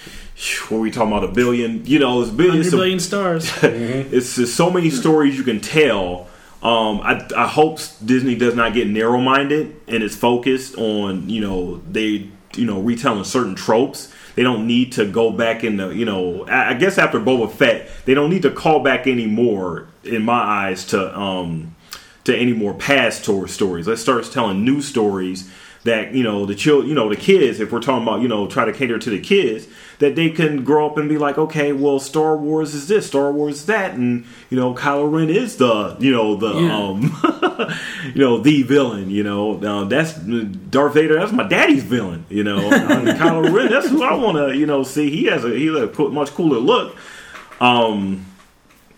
What are we talking about? A billion? You know, it's, bi- Hundred it's a, billion stars. it's just so many stories you can tell. Um, I, I hope Disney does not get narrow minded and is focused on you know they you know retelling certain tropes. They don't need to go back in the you know I, guess after Boba Fett they don't need to call back anymore in my eyes to um to any more past tour stories. Let's start telling new stories that you know the child, you know the kids. If we're talking about you know try to cater to the kids, that they can grow up and be like, okay, well, Star Wars is this, Star Wars is that, and you know Kylo Ren is the you know the Yeah. um you know the villain. You know uh, that's Darth Vader. That's my daddy's villain. You know and Kylo Ren. That's who I want to you know see. He has a he has a much cooler look. Um,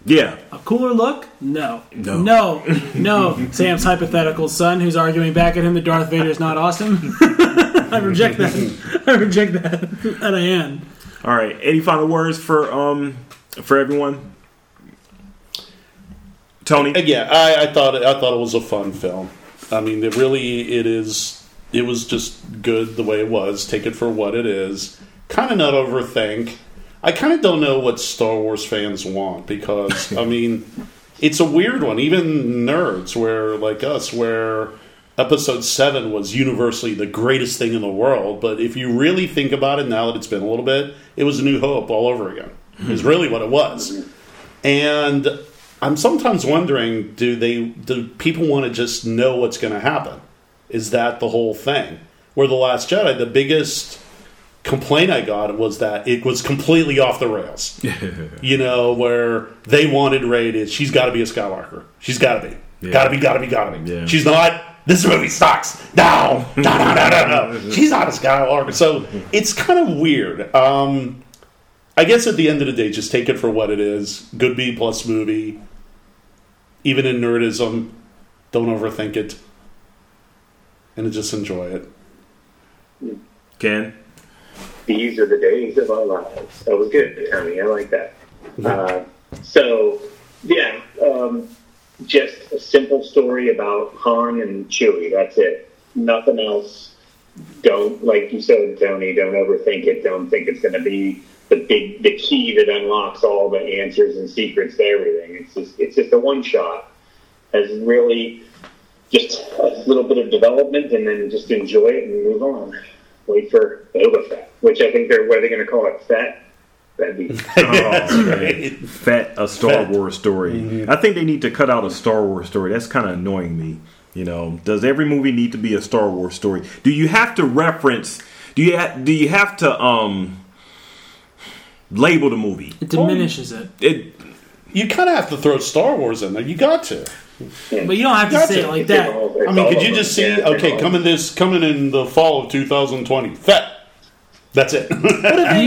yeah. A cooler look? No. No. No. No. Sam's hypothetical son who's arguing back at him that Darth Vader is not awesome. I reject that. I reject that And I am. All right. Any final words for um for everyone? Tony. Uh, Yeah, I, I thought it, I thought it was a fun film. I mean, it really it is. It was just good the way it was. Take it for what it is. Kind of not overthink. I kind of don't know what Star Wars fans want because I mean, it's a weird one. Even nerds, where like us, where Episode Seven was universally the greatest thing in the world. But if you really think about it, now that it's been a little bit, it was a New Hope all over again. Hmm. Is really what it was. And I'm sometimes wondering, do they do people want to just know what's going to happen? Is that the whole thing? Where the Last Jedi, the biggest complaint I got was that it was completely off the rails. you know, where they wanted to, she's got to be a Skywalker. She's got to be. Yeah. Got to be, got to be, got to be. Yeah. She's not. This movie sucks. No, no, no, no, no, no. She's not a Skywalker. So it's kind of weird. Um, I guess at the end of the day, just take it for what it is. Good B plus movie. Even in nerdism, don't overthink it, and just enjoy it. Ken. These are the days of our lives. That was good, Tony. I like that. Uh, so, yeah, um, just a simple story about Han and Chewie. That's it. Nothing else. Don't like you said, Tony. Don't overthink it. Don't think it's going to be the big the key that unlocks all the answers and secrets to everything. It's just it's just a one shot. Has really just a little bit of development, and then just enjoy it and move on. Wait for Boba Fett, which I think they're what are they going to call it? Fett. That'd be Oh, Fett, a Star Fett. Wars story. I think they need to cut out a Star Wars story. That's kind of annoying me. You know, does every movie need to be a Star Wars story? Do you have to reference? Do you ha- do you have to um label the movie? It diminishes it, It You kind of have to throw Star Wars in there. You got to. But you don't have to Gotcha. say it like that. I mean, could you just see? Okay, coming this coming in the fall of 2020. Fett. That's it.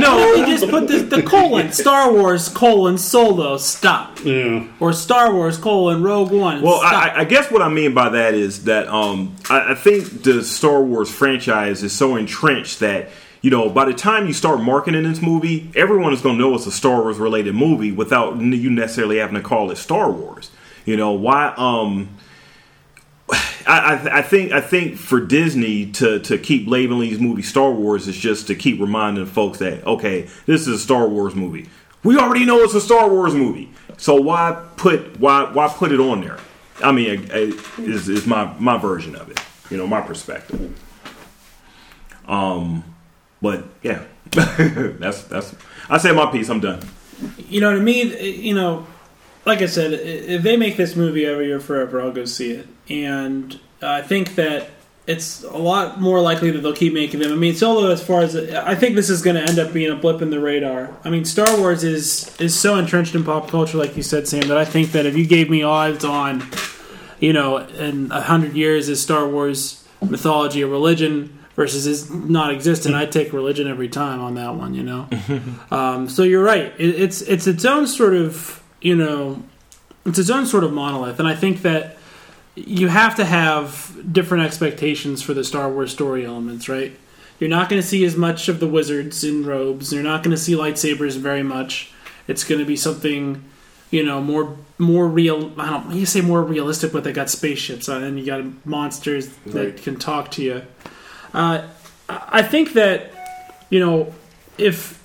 No, you just put the, the colon Star Wars colon Solo stop, yeah. or Star Wars colon Rogue One. Well, stop. I, I guess what I mean by that is that um, I, I think the Star Wars franchise is so entrenched that you know by the time you start marketing this movie, everyone is going to know it's a Star Wars related movie without you necessarily having to call it Star Wars. You know why? Um, I, I, I think I think for Disney to, to keep labeling these movies Star Wars is just to keep reminding folks that okay, this is a Star Wars movie. We already know it's a Star Wars movie, so why put why why put it on there? I mean, uh, is is my my version of it, you know, my perspective. Um, but yeah, that's that's. I say my piece. I'm done. you know, to me, you know, like I said, if they make this movie every year forever, I'll go see it. And I think that it's a lot more likely that they'll keep making them. I mean, Solo, as far as I think this is going to end up being a blip in the radar. I mean, Star Wars is is so entrenched in pop culture, like you said, Sam, that I think that if you gave me odds on, you know, in a hundred years, is Star Wars mythology a religion? Versus is non-existent. I'd take religion every time on that one, you know. Um, so you're right. It, it's it's its own sort of you know, it's its own sort of monolith, and I think that you have to have different expectations for the Star Wars story elements, right? You're not going to see as much of the wizards in robes. You're not going to see lightsabers very much. It's going to be something, you know, more more real. I don't. You say more realistic, but they got spaceships, uh, and you got monsters that Right. can talk to you. Uh, I I think that you know if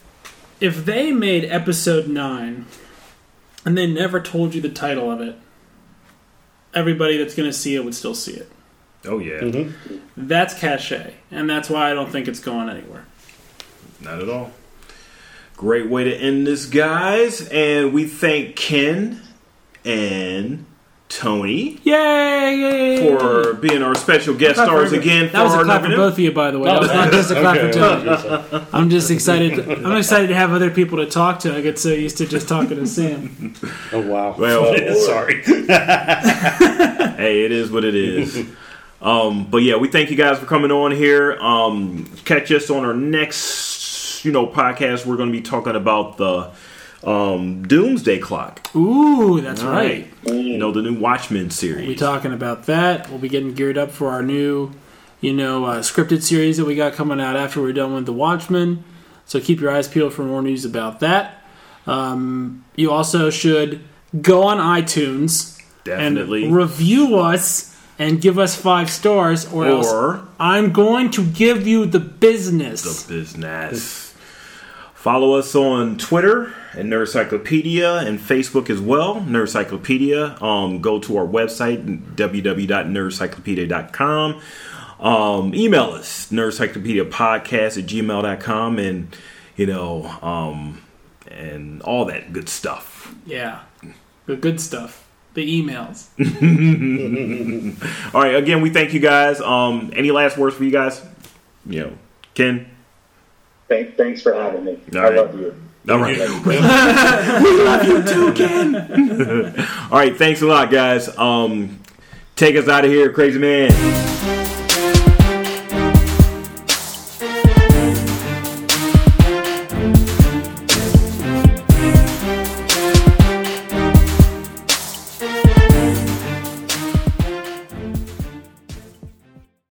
if they made episode nine and they never told you the title of it, everybody that's going to see it would still see it. Oh yeah, Mm-hmm. That's cachet, and that's why I don't think it's going anywhere. not at all. Great way to end this, guys, and we thank Ken and Tony Yay! yay for being our special guest Clap for stars every- again. For That was a clap for both of you, by the way. That was not just a clap for Tony. I'm just excited. I'm excited to have other people to talk to. I get so used to just talking to Sam. Oh wow. Well- sorry. hey, it is what it is. um, but yeah, we thank you guys for coming on here. Um, catch us on our next, you know, podcast. We're going to be talking about the um, Doomsday Clock. Ooh, that's right. You know, the new Watchmen series. We'll be talking about that. We'll be getting geared up for our new, you know, uh, scripted series that we got coming out after we're done with The Watchmen. So keep your eyes peeled for more news about that. Um, you also should go on iTunes Definitely. and review us and give us five stars, or, else or I'm going to give you the business. the business. Follow us on Twitter at Nerdcyclopedia and Facebook as well, Nerdcyclopedia. Um, go to our website, www.nerdcyclopedia.com. Um, email us, nerdcyclopediapodcast at gmail.com, and, you know, um, and all that good stuff. yeah, the good stuff. The emails. All right, again, we thank you guys. Um, any last words for you guys? You know, Ken? Thank, thanks for having me. All I right. love you. All right. we love you too, Ken. All right, thanks a lot, guys. Um, take us out of here, crazy man.